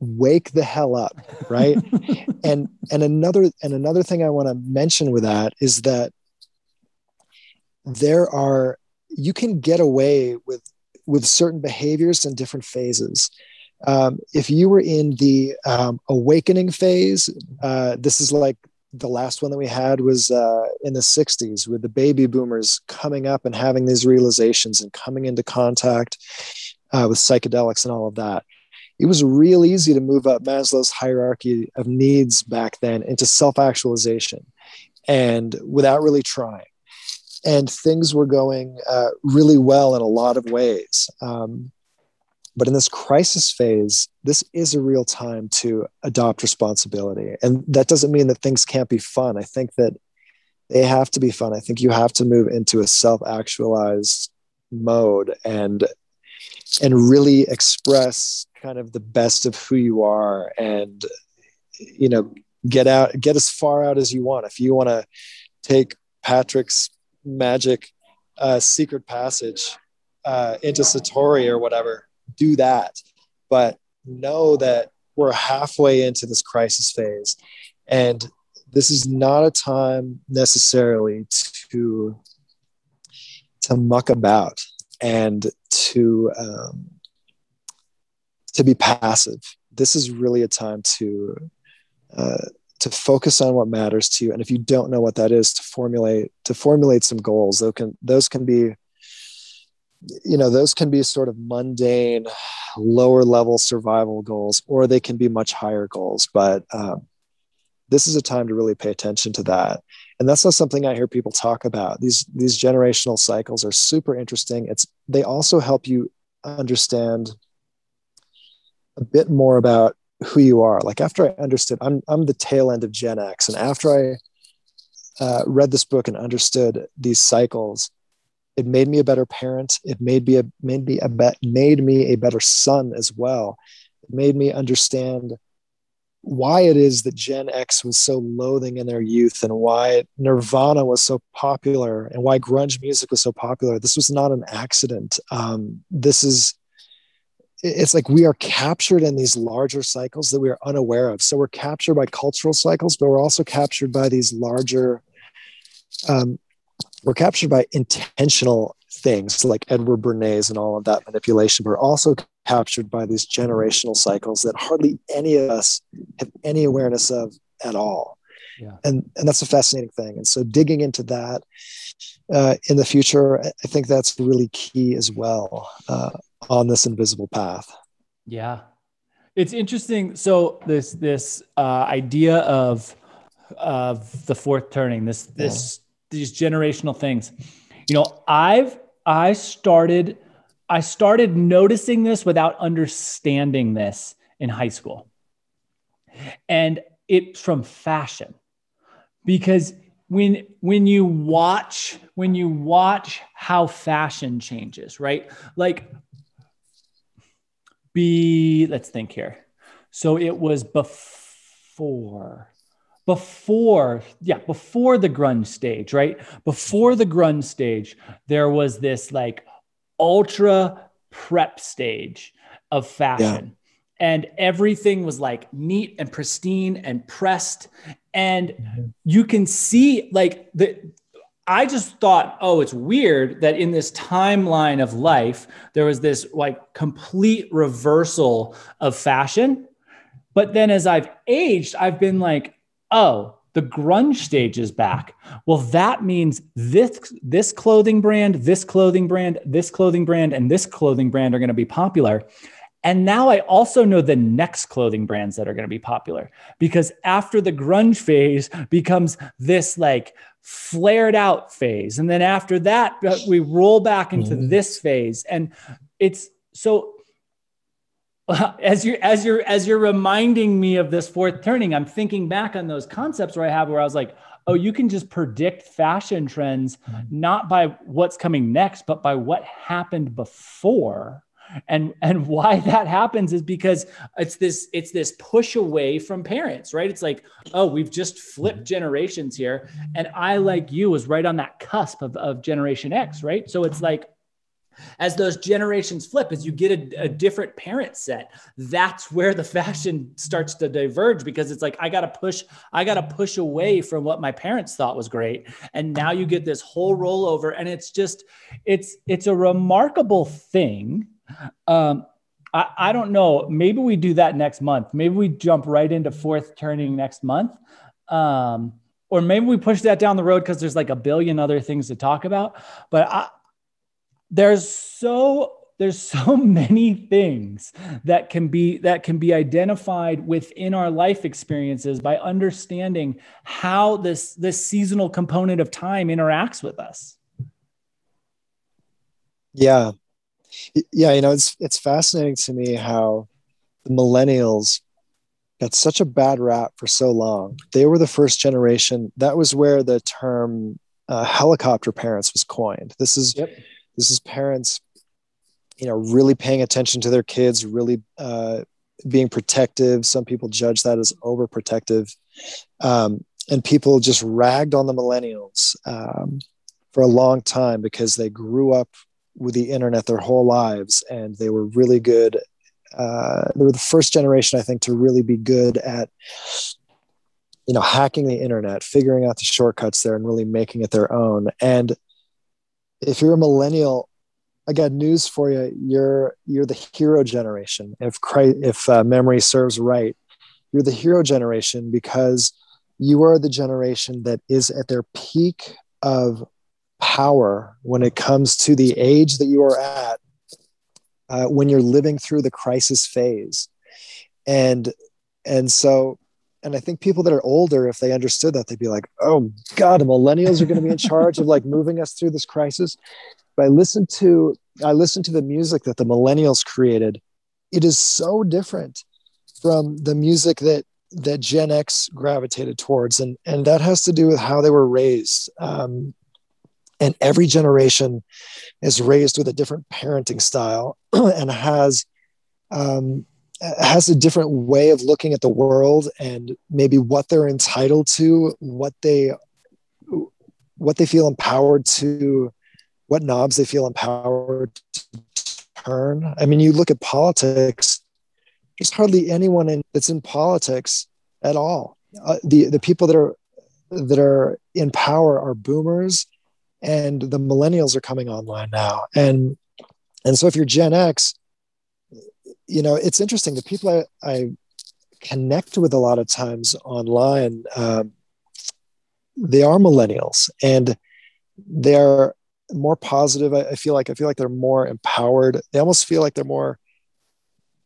Speaker 2: wake the hell up right and and another and another thing i want to mention with that is that there are you can get away with with certain behaviors in different phases. Um, if you were in the um, awakening phase, uh, this is like the last one that we had was uh, in the 60s with the baby boomers coming up and having these realizations and coming into contact uh, with psychedelics and all of that. It was real easy to move up maslow's hierarchy of needs back then into self-actualization and without really trying. And things were going uh, really well in a lot of ways. Um, but in this crisis phase, this is a real time to adopt responsibility. And that doesn't mean that things can't be fun. I think that they have to be fun. I think you have to move into a self-actualized mode and and really express kind of the best of who you are and you know get out get as far out as you want if you want to take patrick's magic uh, secret passage uh, into satori or whatever do that. But know that we're halfway into this crisis phase. And this is not a time necessarily to to muck about and to um, to be passive. This is really a time to uh, to focus on what matters to you. And if you don't know what that is, to formulate to formulate some goals. Those can those can be you know those can be sort of mundane lower level survival goals or they can be much higher goals. But um, this is a time to really pay attention to that. And that's not something i hear people talk about. These these generational cycles are super interesting. It's they also help you understand a bit more about who you are. Like after i understood i'm, I'm the tail end of gen x. And after i uh, read this book and understood these cycles it made me a better parent. It made me a made me a be, made me a better son as well. It made me understand why it is that gen x was so loathing in their youth and why nirvana was so popular and why grunge music was so popular. This was not an accident. Um, this is it's like we are captured in these larger cycles that we are unaware of. So we're captured by cultural cycles but we're also captured by these larger um, we're captured by intentional things like Edward Bernays and all of that manipulation. We're also captured by these generational cycles that hardly any of us have any awareness of at all. Yeah. And, and that's a fascinating thing. And so digging into that uh, in the future, I think that's really key as well uh, on this invisible path.
Speaker 1: Yeah. It's interesting. So this, this uh, idea of, of the fourth turning, this, this, these generational things. You know, I've I started I started noticing this without understanding this in high school. And it's from fashion. Because when when you watch when you watch how fashion changes, right? Like be let's think here. So it was before before yeah before the grunge stage right before the grunge stage there was this like ultra prep stage of fashion yeah. and everything was like neat and pristine and pressed and mm-hmm. you can see like the I just thought, oh, it's weird that in this timeline of life, there was this like complete reversal of fashion. But then as I've aged, I've been like, oh, the grunge stage is back. Well, that means this this clothing brand, this clothing brand, this clothing brand, and this clothing brand are going to be popular. And now I also know the next clothing brands that are going to be popular because after the grunge phase becomes this like flared out phase. And then after that, we roll back into mm-hmm. this phase. And it's so as you're as you're as you're reminding me of this fourth turning, I'm thinking back on those concepts where I have where I was like, oh, you can just predict fashion trends mm-hmm. not by what's coming next, but by what happened before. And and why that happens is because it's this it's this push away from parents, right? It's like, oh, we've just flipped mm-hmm. generations here. And I, like you, was right on that cusp of, of generation X, right? So it's like as those generations flip, as you get a, a, different parent set, that's where the fashion starts to diverge because it's like, I got to push, I got to push away from what my parents thought was great. And now you get this whole rollover. And it's just, it's, it's a remarkable thing. Um, I, I don't know. Maybe we do that next month. Maybe we jump right into fourth turning next month. Um, or maybe we push that down the road because there's like a billion other things to talk about. But I, there's so there's so many things that can be that can be identified within our life experiences by understanding how this this seasonal component of time interacts with us.
Speaker 2: Yeah. Yeah you know it's it's fascinating to me how the millennials got such a bad rap for so long. They were the first generation that was where the term uh, helicopter parents was coined. This is yep. This is parents you know really paying attention to their kids really uh, being protective. Some people judge that as overprotective. Um, and people just ragged on the millennials um, for a long time because they grew up with the internet their whole lives and they were really good uh, they were the first generation i think to really be good at you know hacking the internet figuring out the shortcuts there and really making it their own. And if you're a millennial I got news for you. You're you're the hero generation. If Christ, if uh, memory serves right, you're the hero generation because you are the generation that is at their peak of power when it comes to the age that you are at uh, when you're living through the crisis phase and and so and i think people that are older if they understood that they'd be like oh god the millennials are going to be in charge of like moving us through this crisis but I listened to I listened to the music that the millennials created. It is so different from the music that that Gen X gravitated towards, and and that has to do with how they were raised. Um, and every generation is raised with a different parenting style and has um, has a different way of looking at the world and maybe what they're entitled to, what they what they feel empowered to what knobs they feel empowered to turn. I mean, you look at politics, there's hardly anyone in, that's in politics at all. Uh, the the people that are that are in power are boomers, and the millennials are coming online now. And and so if you're Gen X, you know it's interesting. The people I, I connect with a lot of times online, um, they are millennials, and they're more positive. I, I feel like I feel like they're more empowered. They almost feel like they're more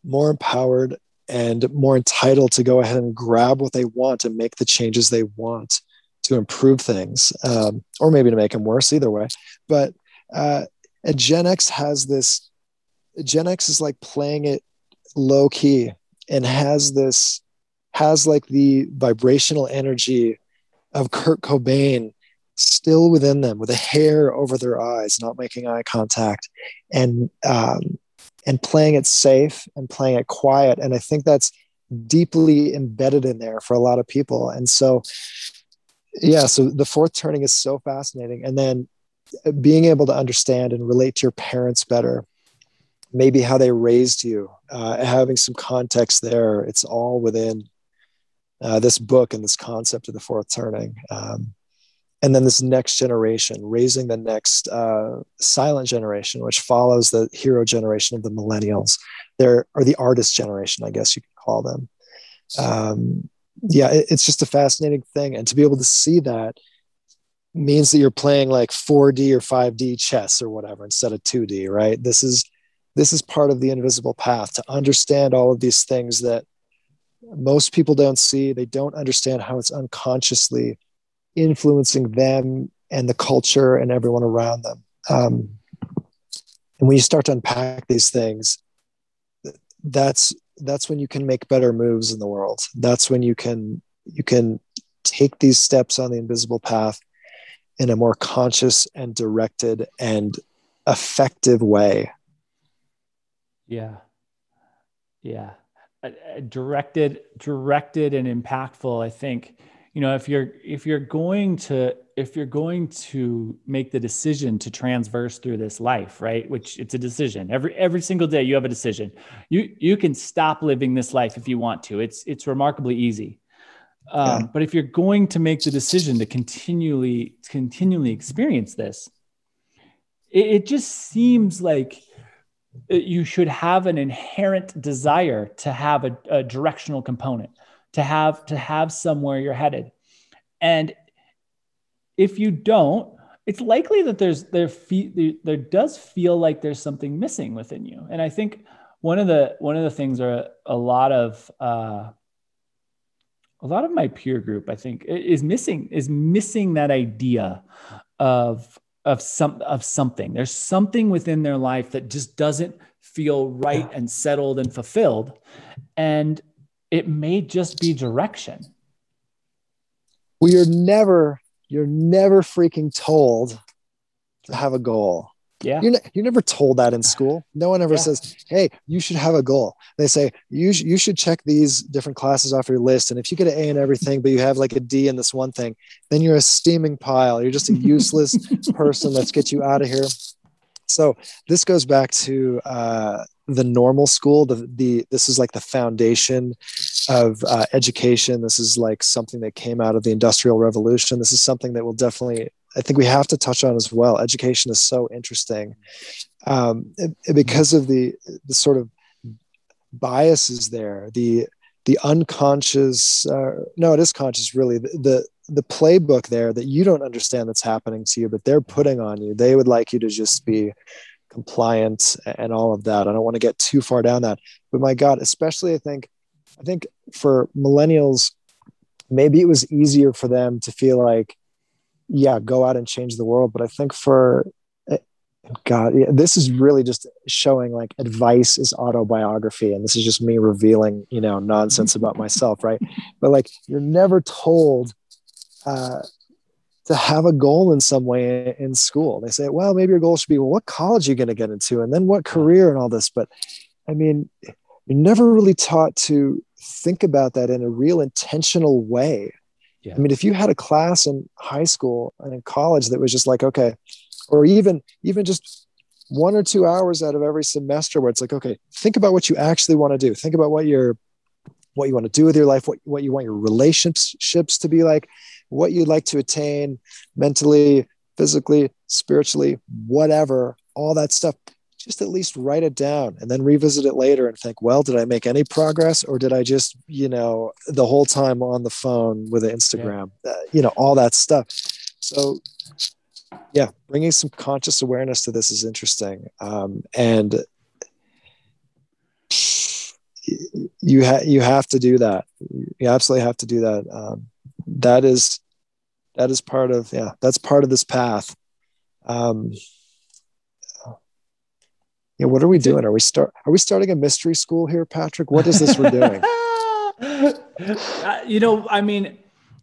Speaker 2: more empowered and more entitled to go ahead and grab what they want and make the changes they want to improve things, um, or maybe to make them worse. Either way, but uh, Gen X has this. Gen X is like playing it low key and has this has like the vibrational energy of Kurt Cobain still within them with a hair over their eyes, not making eye contact, and um, and playing it safe and playing it quiet. And I think that's deeply embedded in there for a lot of people. And so, yeah, so the fourth turning is so fascinating. And then being able to understand and relate to your parents better, maybe how they raised you, uh, having some context there. It's all within uh, this book and this concept of the fourth turning. Um, and then this next generation raising the next uh, silent generation which follows the hero generation of the millennials there or the artist generation i guess you could call them um, yeah it, it's just a fascinating thing and to be able to see that means that you're playing like 4d or 5d chess or whatever instead of 2d right this is this is part of the invisible path to understand all of these things that most people don't see they don't understand how it's unconsciously influencing them and the culture and everyone around them. Um, and when you start to unpack these things, that's that's when you can make better moves in the world. That's when you can you can take these steps on the invisible path in a more conscious and directed and effective way.
Speaker 1: Yeah. Yeah. Directed, directed and impactful. I think you know if you're if you're going to if you're going to make the decision to transverse through this life right which it's a decision every every single day you have a decision you you can stop living this life if you want to it's it's remarkably easy um, yeah. but if you're going to make the decision to continually continually experience this it just seems like you should have an inherent desire to have a, a directional component to have to have somewhere you're headed and if you don't, it's likely that there's there fe- there does feel like there's something missing within you. And I think one of the one of the things are a lot of uh, a lot of my peer group, I think, is missing is missing that idea of of some of something. There's something within their life that just doesn't feel right and settled and fulfilled, and it may just be direction.
Speaker 2: Well, you're never you're never freaking told to have a goal.
Speaker 1: Yeah.
Speaker 2: You're, ne- you're never told that in school. No one ever yeah. says, Hey, you should have a goal. They say, you, sh- you should check these different classes off your list. And if you get an A in everything, but you have like a D in this one thing, then you're a steaming pile. You're just a useless person. Let's get you out of here. So this goes back to uh, the normal school. The, the this is like the foundation of uh, education. This is like something that came out of the Industrial Revolution. This is something that will definitely I think we have to touch on as well. Education is so interesting um, because of the the sort of biases there, the the unconscious. Uh, no, it is conscious, really. The, the the playbook there that you don't understand that's happening to you, but they're putting on you. They would like you to just be compliant and all of that. I don't want to get too far down that, but my God, especially I think, I think for millennials, maybe it was easier for them to feel like yeah, go out and change the world. But I think for eh, God, yeah, this is really just showing like advice is autobiography, and this is just me revealing, you know, nonsense about myself, right? But like, you're never told uh, to have a goal in some way in school. They say, well, maybe your goal should be, well, what college are you going to get into, and then what career and all this. But I mean, you're never really taught to think about that in a real intentional way yeah. I mean, if you had a class in high school and in college that was just like, okay, or even even just one or two hours out of every semester where it's like, okay, think about what you actually want to do. Think about what you're what you want to do with your life, what, what you want your relationships to be like, what you'd like to attain mentally, physically, spiritually, whatever, all that stuff just at least write it down and then revisit it later and think, well, did I make any progress or did I just, you know, the whole time on the phone with Instagram, yeah. uh, you know, all that stuff. So, yeah, bringing some conscious awareness to this is interesting. Um, and you have you have to do that. You absolutely have to do that. Um, that is that is part of yeah. That's part of this path. Um, yeah, what are we doing? Are we start? Are we starting a mystery school here, Patrick? What is this we're doing?
Speaker 1: uh, you know, I mean,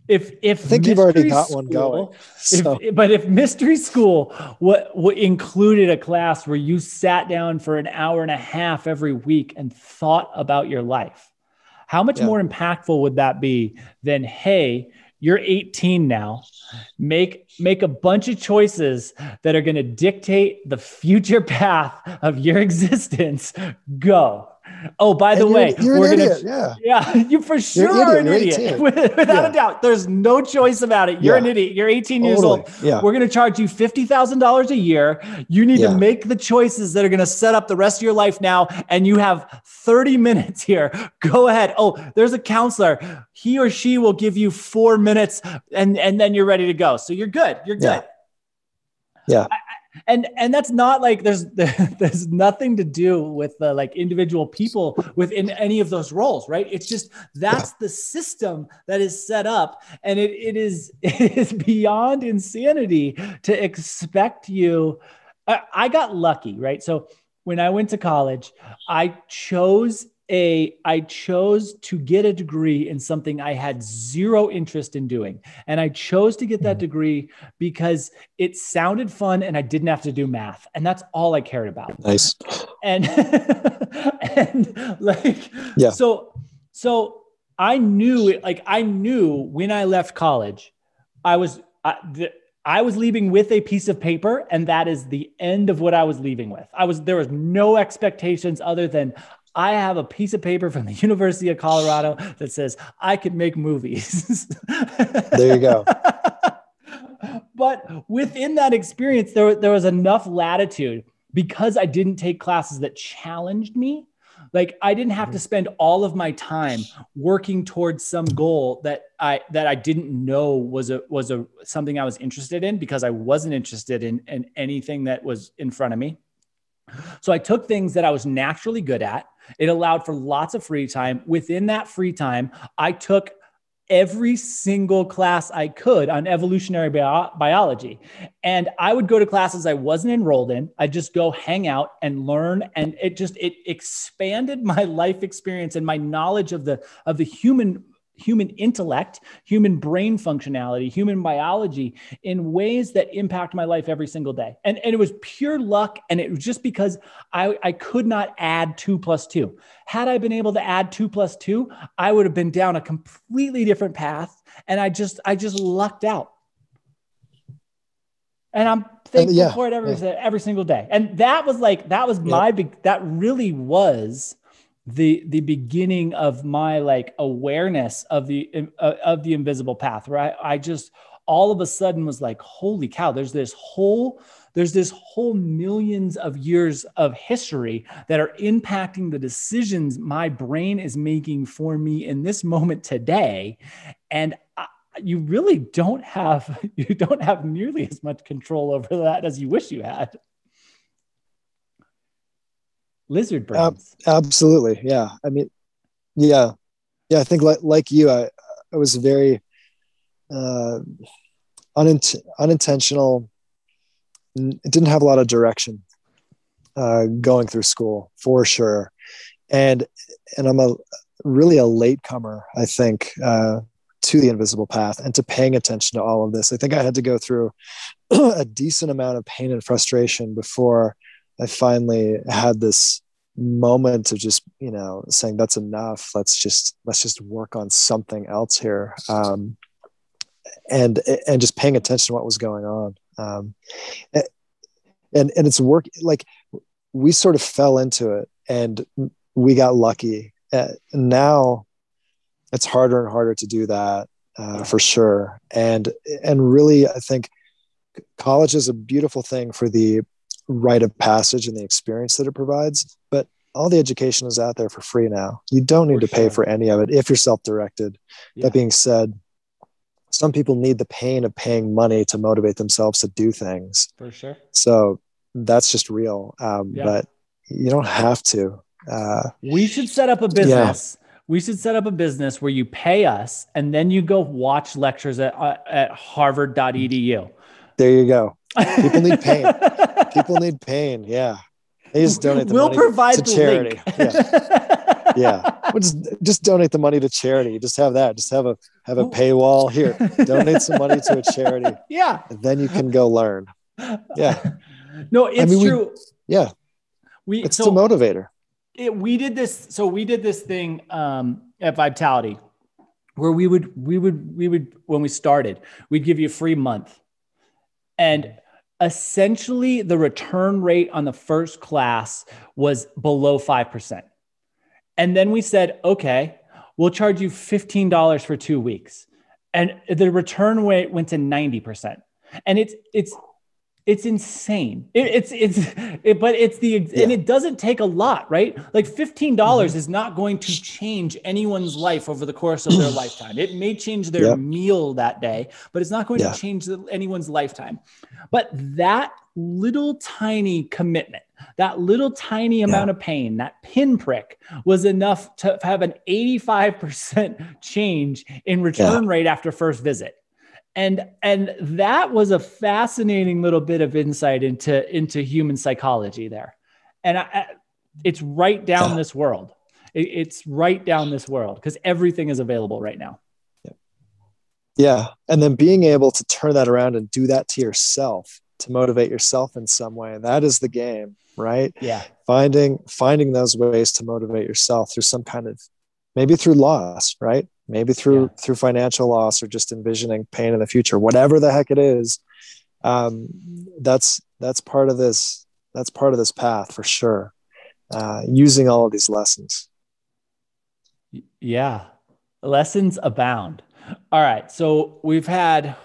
Speaker 1: if if
Speaker 2: I think you've already got school, one going.
Speaker 1: So. If, but if mystery school what, what included a class where you sat down for an hour and a half every week and thought about your life, how much yeah. more impactful would that be than hey? You're 18 now. Make make a bunch of choices that are going to dictate the future path of your existence. Go. Oh, by the
Speaker 2: and
Speaker 1: way,
Speaker 2: you're, you're we're gonna idiot. yeah,
Speaker 1: yeah, you for sure are an idiot, without yeah. a doubt. There's no choice about it. You're yeah. an idiot. You're 18 years old.
Speaker 2: Yeah.
Speaker 1: We're gonna charge you fifty thousand dollars a year. You need to make the choices that are gonna set up the rest of your life now, and you have 30 minutes here. Go ahead. Oh, there's a counselor. He or she will give you four minutes, and and then you're ready to go. So you're good. You're good.
Speaker 2: Yeah. I,
Speaker 1: and and that's not like there's there's nothing to do with the like individual people within any of those roles right? It's just that's the system that is set up and it, it is it is beyond insanity to expect you. I, I got lucky right? So when i went to college i chose a I chose to get a degree in something I had zero interest in doing. And I chose to get that hmm. degree because it sounded fun and I didn't have to do math. And that's all I cared about.
Speaker 2: Nice.
Speaker 1: And and like
Speaker 2: yeah.
Speaker 1: So so I knew it, like I knew when I left college, I was I, the, I was leaving with a piece of paper, and that is the end of what I was leaving with. I was there was no expectations other than I have a piece of paper from the University of Colorado that says I can make movies.
Speaker 2: there you go.
Speaker 1: but within that experience, there, there was enough latitude because I didn't take classes that challenged me like i didn't have to
Speaker 2: Mm-hmm.
Speaker 1: spend all of my time working towards some goal that i that i didn't know was a was a something i was interested in because i wasn't interested in in anything that was in front of me so i took things that i was naturally good at it allowed for lots of free time within that free time i took every single class I could on evolutionary bio- biology. And I would go to classes I wasn't enrolled in. I'd just go hang out and learn. And it just, it expanded my life experience and my knowledge of the, of the human human intellect, human brain functionality, human biology in ways that impact my life every single day. And, and it was pure luck. And it was just because I, I could not add two plus two. Had I been able to add two plus two, I would have been down a completely different path. And I just, I just lucked out. And I'm thankful
Speaker 2: yeah,
Speaker 1: for it every,
Speaker 2: yeah.
Speaker 1: every single day. And that was like, that was my big, that really was the the beginning of my like awareness of the uh, of the invisible path right? I just all of a sudden was like holy cow there's this whole there's this whole millions of years of history that are impacting the decisions my brain is making for me in this moment today and I, you really don't have you don't have nearly as much control over that as you wish you had lizard brains.
Speaker 2: Uh, absolutely. Yeah. I mean, yeah. Yeah. I think like, like you, I, I was very uh, unint- unintentional. It didn't have a lot of direction uh, going through school for sure. And, and I'm a really a late comer, I think, uh, to the invisible path and to paying attention to all of this. I think I had to go through a decent amount of pain and frustration before I finally had this moment of just you know saying that's enough. Let's just let's just work on something else here. Um, and and just paying attention to what was going on. Um, and and it's work like we sort of fell into it and we got lucky. Uh, now it's harder and harder to do that uh, for sure. And and really i think college is a beautiful thing for the rite of passage and the experience that it provides. All the education is out there for free now. You don't need
Speaker 1: For
Speaker 2: to pay for any of it if you're self directed.
Speaker 1: Yeah.
Speaker 2: That being said, some people need the pain of paying money to motivate themselves to do things.
Speaker 1: for sure
Speaker 2: So that's just real. Um,
Speaker 1: Yeah.
Speaker 2: But you don't have to. Uh,
Speaker 1: We should set up a business. We should set up a business where you pay us and then you go watch lectures at, uh, at harvard.edu.
Speaker 2: there you go. People need pain. People need pain. Yeah. They just donate the
Speaker 1: we'll
Speaker 2: money
Speaker 1: provide
Speaker 2: to
Speaker 1: the
Speaker 2: charity. Yeah. yeah well, just, just donate the money to charity just have that just have a have a paywall here donate some money to a charity
Speaker 1: yeah.
Speaker 2: then you can go learn yeah
Speaker 1: No, it's
Speaker 2: mean, we-
Speaker 1: true.
Speaker 2: yeah
Speaker 1: We,
Speaker 2: it's
Speaker 1: so
Speaker 2: the motivator
Speaker 1: it, we did this. So we did this thing um, at Vitality where we would, we would, we would, when we started, we'd give you a free month. And essentially the return rate on the first class was below 5%. And then we said, okay, we'll charge you $15 for two weeks. And the return rate went to 90%. And it's, it's, it's insane. It, it's, it's, it, but it's the, and it doesn't take a lot, right? Like $15
Speaker 2: Mm-hmm.
Speaker 1: is not going to change anyone's life over the course of their lifetime. It may change their
Speaker 2: Yep.
Speaker 1: meal that day, but it's not going
Speaker 2: Yeah.
Speaker 1: to change the, anyone's lifetime. But that little tiny commitment, that little tiny amount of pain, that pinprick was enough to have an 85% change in return rate after first visit. And and that was a fascinating little bit of insight into into human psychology there. And I, I- it's right down this world. It- it's right down this world because everything is available right now.
Speaker 2: yeah and then being able to turn that around and do that to yourself to motivate yourself in some way that is the game right
Speaker 1: Yeah.
Speaker 2: finding finding those ways to motivate yourself through some kind of maybe through loss right maybe through
Speaker 1: Yeah.
Speaker 2: through financial loss or just envisioning pain in the future whatever the heck it is um, that's that's part of this that's part of this path for sure uh, using all of these lessons
Speaker 1: Yeah. Lessons abound. All right. So we've had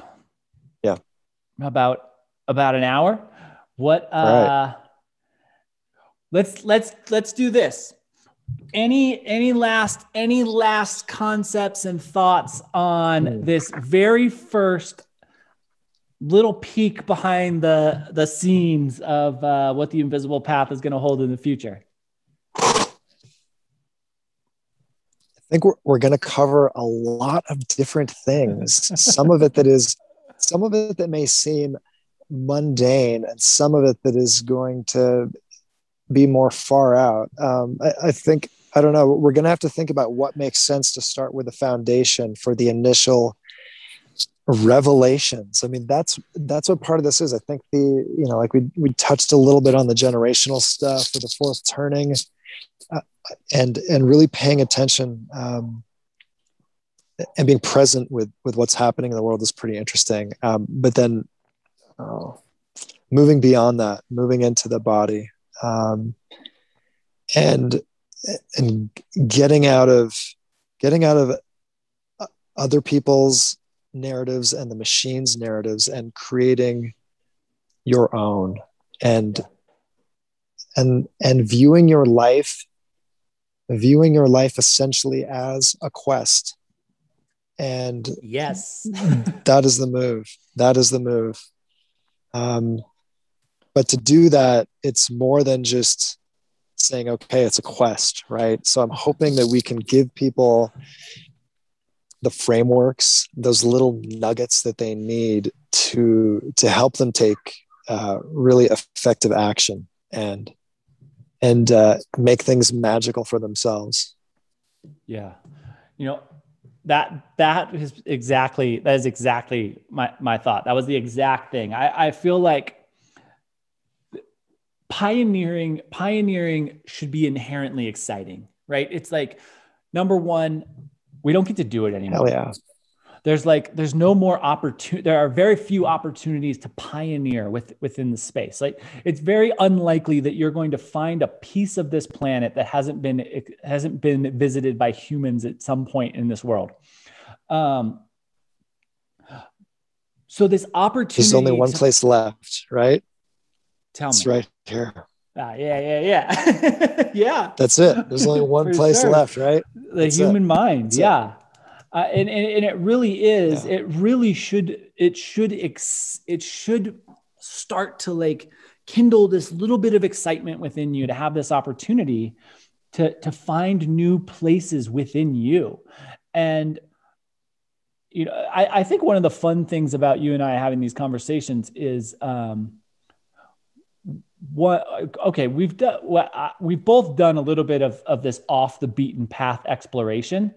Speaker 2: Yeah.
Speaker 1: about about an hour. What uh
Speaker 2: All
Speaker 1: let's let's let's do this. Any any last any last concepts and thoughts on mm. this very first little peek behind the the scenes of uh, what the invisible path is going to hold in the future
Speaker 2: i think we're, we're going to cover a lot of different things some of it that is some of it that may seem mundane and some of it that is going to be more far out. Um, I, I think i don't know we're going to have to think about what makes sense to start with a foundation for the initial revelations. I mean that's that's what part of this is. I think the you know like we we touched a little bit on the generational stuff for the fourth turning uh, and and really paying attention um, and being present with with what's happening in the world is pretty interesting. Um, but then uh, moving beyond that moving into the body um, and and getting out of getting out of uh, other people's narratives and the machine's narratives and creating your own and and and viewing your life viewing your life essentially as a quest. And
Speaker 1: yes.
Speaker 2: that is the move. That is the move. Um but to do that it's more than just saying okay it's a quest right so i'm hoping that we can give people the frameworks, those little nuggets that they need to to help them take uh, really effective action and and uh, make things magical for themselves.
Speaker 1: Yeah, you know that that is exactly that is exactly my my thought. That was the exact thing. I, I feel like pioneering pioneering should be inherently exciting, right? It's like number one we don't get to do it anymore.
Speaker 2: Hell yeah.
Speaker 1: There's like there's no more opportunity. There are very few opportunities to pioneer with within the space. Like it's very unlikely that you're going to find a piece of this planet that hasn't been hasn't been visited by humans at some point in this world. Um, so this opportunity.
Speaker 2: There's only one to, place left, right?
Speaker 1: Tell
Speaker 2: it's
Speaker 1: me.
Speaker 2: right here.
Speaker 1: Ah, yeah, yeah, yeah, yeah.
Speaker 2: That's it. There's only one place sure. left, right?
Speaker 1: The That's human it. mind. That's yeah. Uh, and, and, and it really is. Yeah. It really should. It should. Ex, it should start to like kindle this little bit of excitement within you to have this opportunity to to find new places within you, and you know, I, I think one of the fun things about you and I having these conversations is. Um, what okay we've done what uh, we've both done a little bit of, of this off the beaten path exploration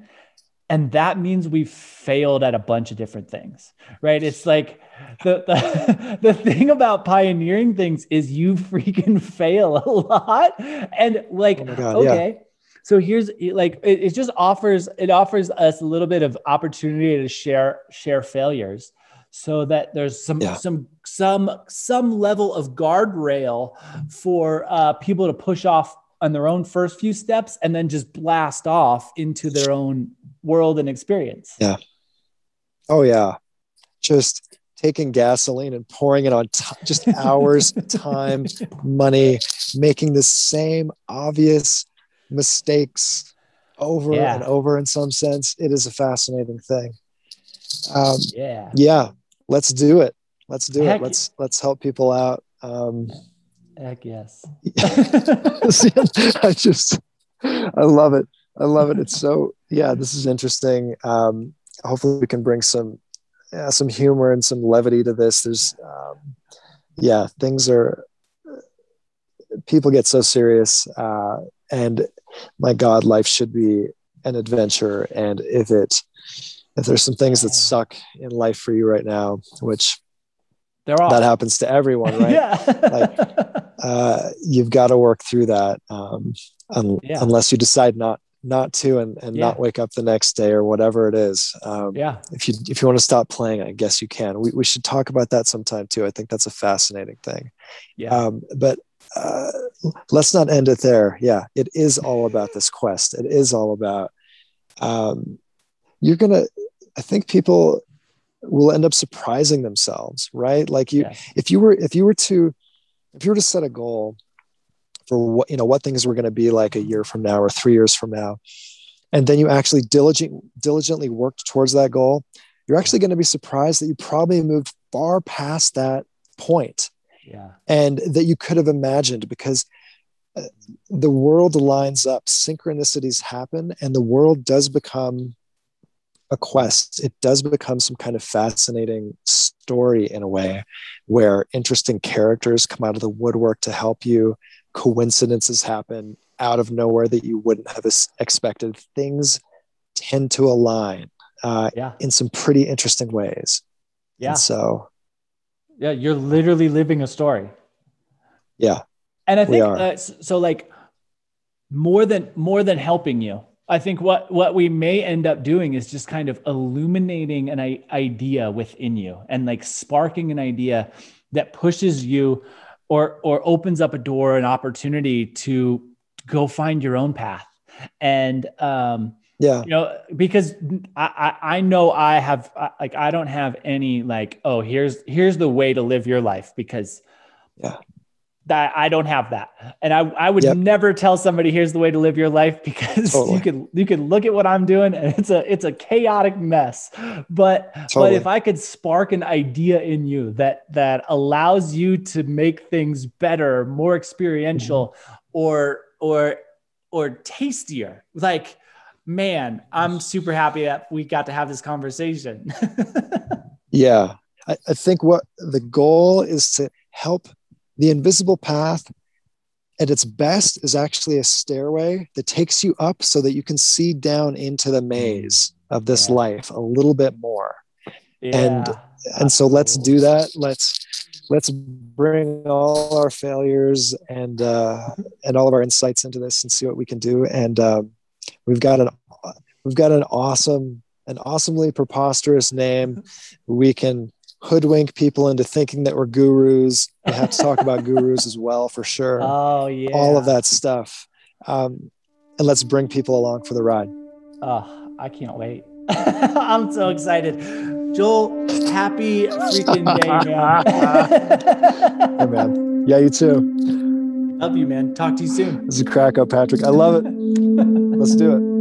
Speaker 1: and that means we've failed at a bunch of different things right it's like the the, the thing about pioneering things is you freaking fail a lot and like oh God, okay yeah. so here's like it, it just offers it offers us a little bit of opportunity to share share failures so that there's some yeah. some some some level of guardrail for uh, people to push off on their own first few steps and then just blast off into their own world and experience.
Speaker 2: Yeah. Oh yeah. Just taking gasoline and pouring it on t- just hours, time, money, making the same obvious mistakes over yeah. and over in some sense. It is a fascinating thing. Um, yeah. Yeah let's do it. Let's do Heck it. Let's let's help people out. Um,
Speaker 1: Heck yes.
Speaker 2: I just I love it. I love it. It's so yeah. This is interesting. Um, hopefully, we can bring some yeah, some humor and some levity to this. There's um, yeah, things are people get so serious, uh, and my God, life should be an adventure. And if it if there's some things that suck in life for you right now, which
Speaker 1: there are.
Speaker 2: that happens to everyone, right?
Speaker 1: yeah.
Speaker 2: like, uh, you've got to work through that um, un- yeah. unless you decide not not to and, and yeah. not wake up the next day or whatever it is. Um,
Speaker 1: yeah.
Speaker 2: If you if you want to stop playing, I guess you can. We we should talk about that sometime too. I think that's a fascinating thing.
Speaker 1: Yeah.
Speaker 2: Um, but uh, let's not end it there. Yeah, it is all about this quest. It is all about um, you're gonna I think people will end up surprising themselves, right? Like you, yes. if you were, if you were to, if you were to set a goal for what you know what things were going to be like a year from now or three years from now and then you actually diligent, diligently worked towards that goal you're actually going to be surprised that you probably moved far past that point
Speaker 1: yeah
Speaker 2: and that you could have imagined because uh, the world lines up synchronicities happen and the world does become a quest it does become some kind of fascinating story in a way where interesting characters come out of the woodwork to help you coincidences happen out of nowhere that you wouldn't have expected. Things tend to align uh,
Speaker 1: yeah.
Speaker 2: in some pretty interesting ways.
Speaker 1: Yeah.
Speaker 2: And so
Speaker 1: yeah you're literally living a story.
Speaker 2: Yeah.
Speaker 1: And i think uh, so like more than more than helping you I think what what we may end up doing is just kind of illuminating an idea within you and like sparking an idea that pushes you or or opens up a door an opportunity to go find your own path. And um
Speaker 2: yeah.
Speaker 1: you know because I, I i know i have like i don't have any like oh here's here's the way to live your life because
Speaker 2: yeah
Speaker 1: that I don't have that. And I, I would yep. never tell somebody here's the way to live your life because totally. you could you can look at what I'm doing and it's a it's a chaotic mess. But totally. but if I could spark an idea in you that that allows you to make things better, more experiential mm-hmm. or or or tastier, like man, I'm super happy that we got to have this conversation.
Speaker 2: yeah. I, I think what the goal is to help the invisible path at its best is actually a stairway that takes you up so that you can see down into the maze of this yeah. life a little bit more. Yeah, and and so let's do that. Let's let's bring all our failures and uh, and all of our insights into this and see what we can do. And um, we've got an we've got an awesome an awesomely preposterous name. We can hoodwink people into thinking that we're gurus. We have to talk about gurus as well, for sure.
Speaker 1: Oh, yeah.
Speaker 2: All of that stuff. Um, and let's bring people along for the ride.
Speaker 1: Oh, I can't wait. I'm so excited. Joel, happy freaking day,
Speaker 2: man. hey, man. Yeah, you too.
Speaker 1: Love you, man. Talk to you soon.
Speaker 2: This is a crack up, Patrick. I love it. Let's do it.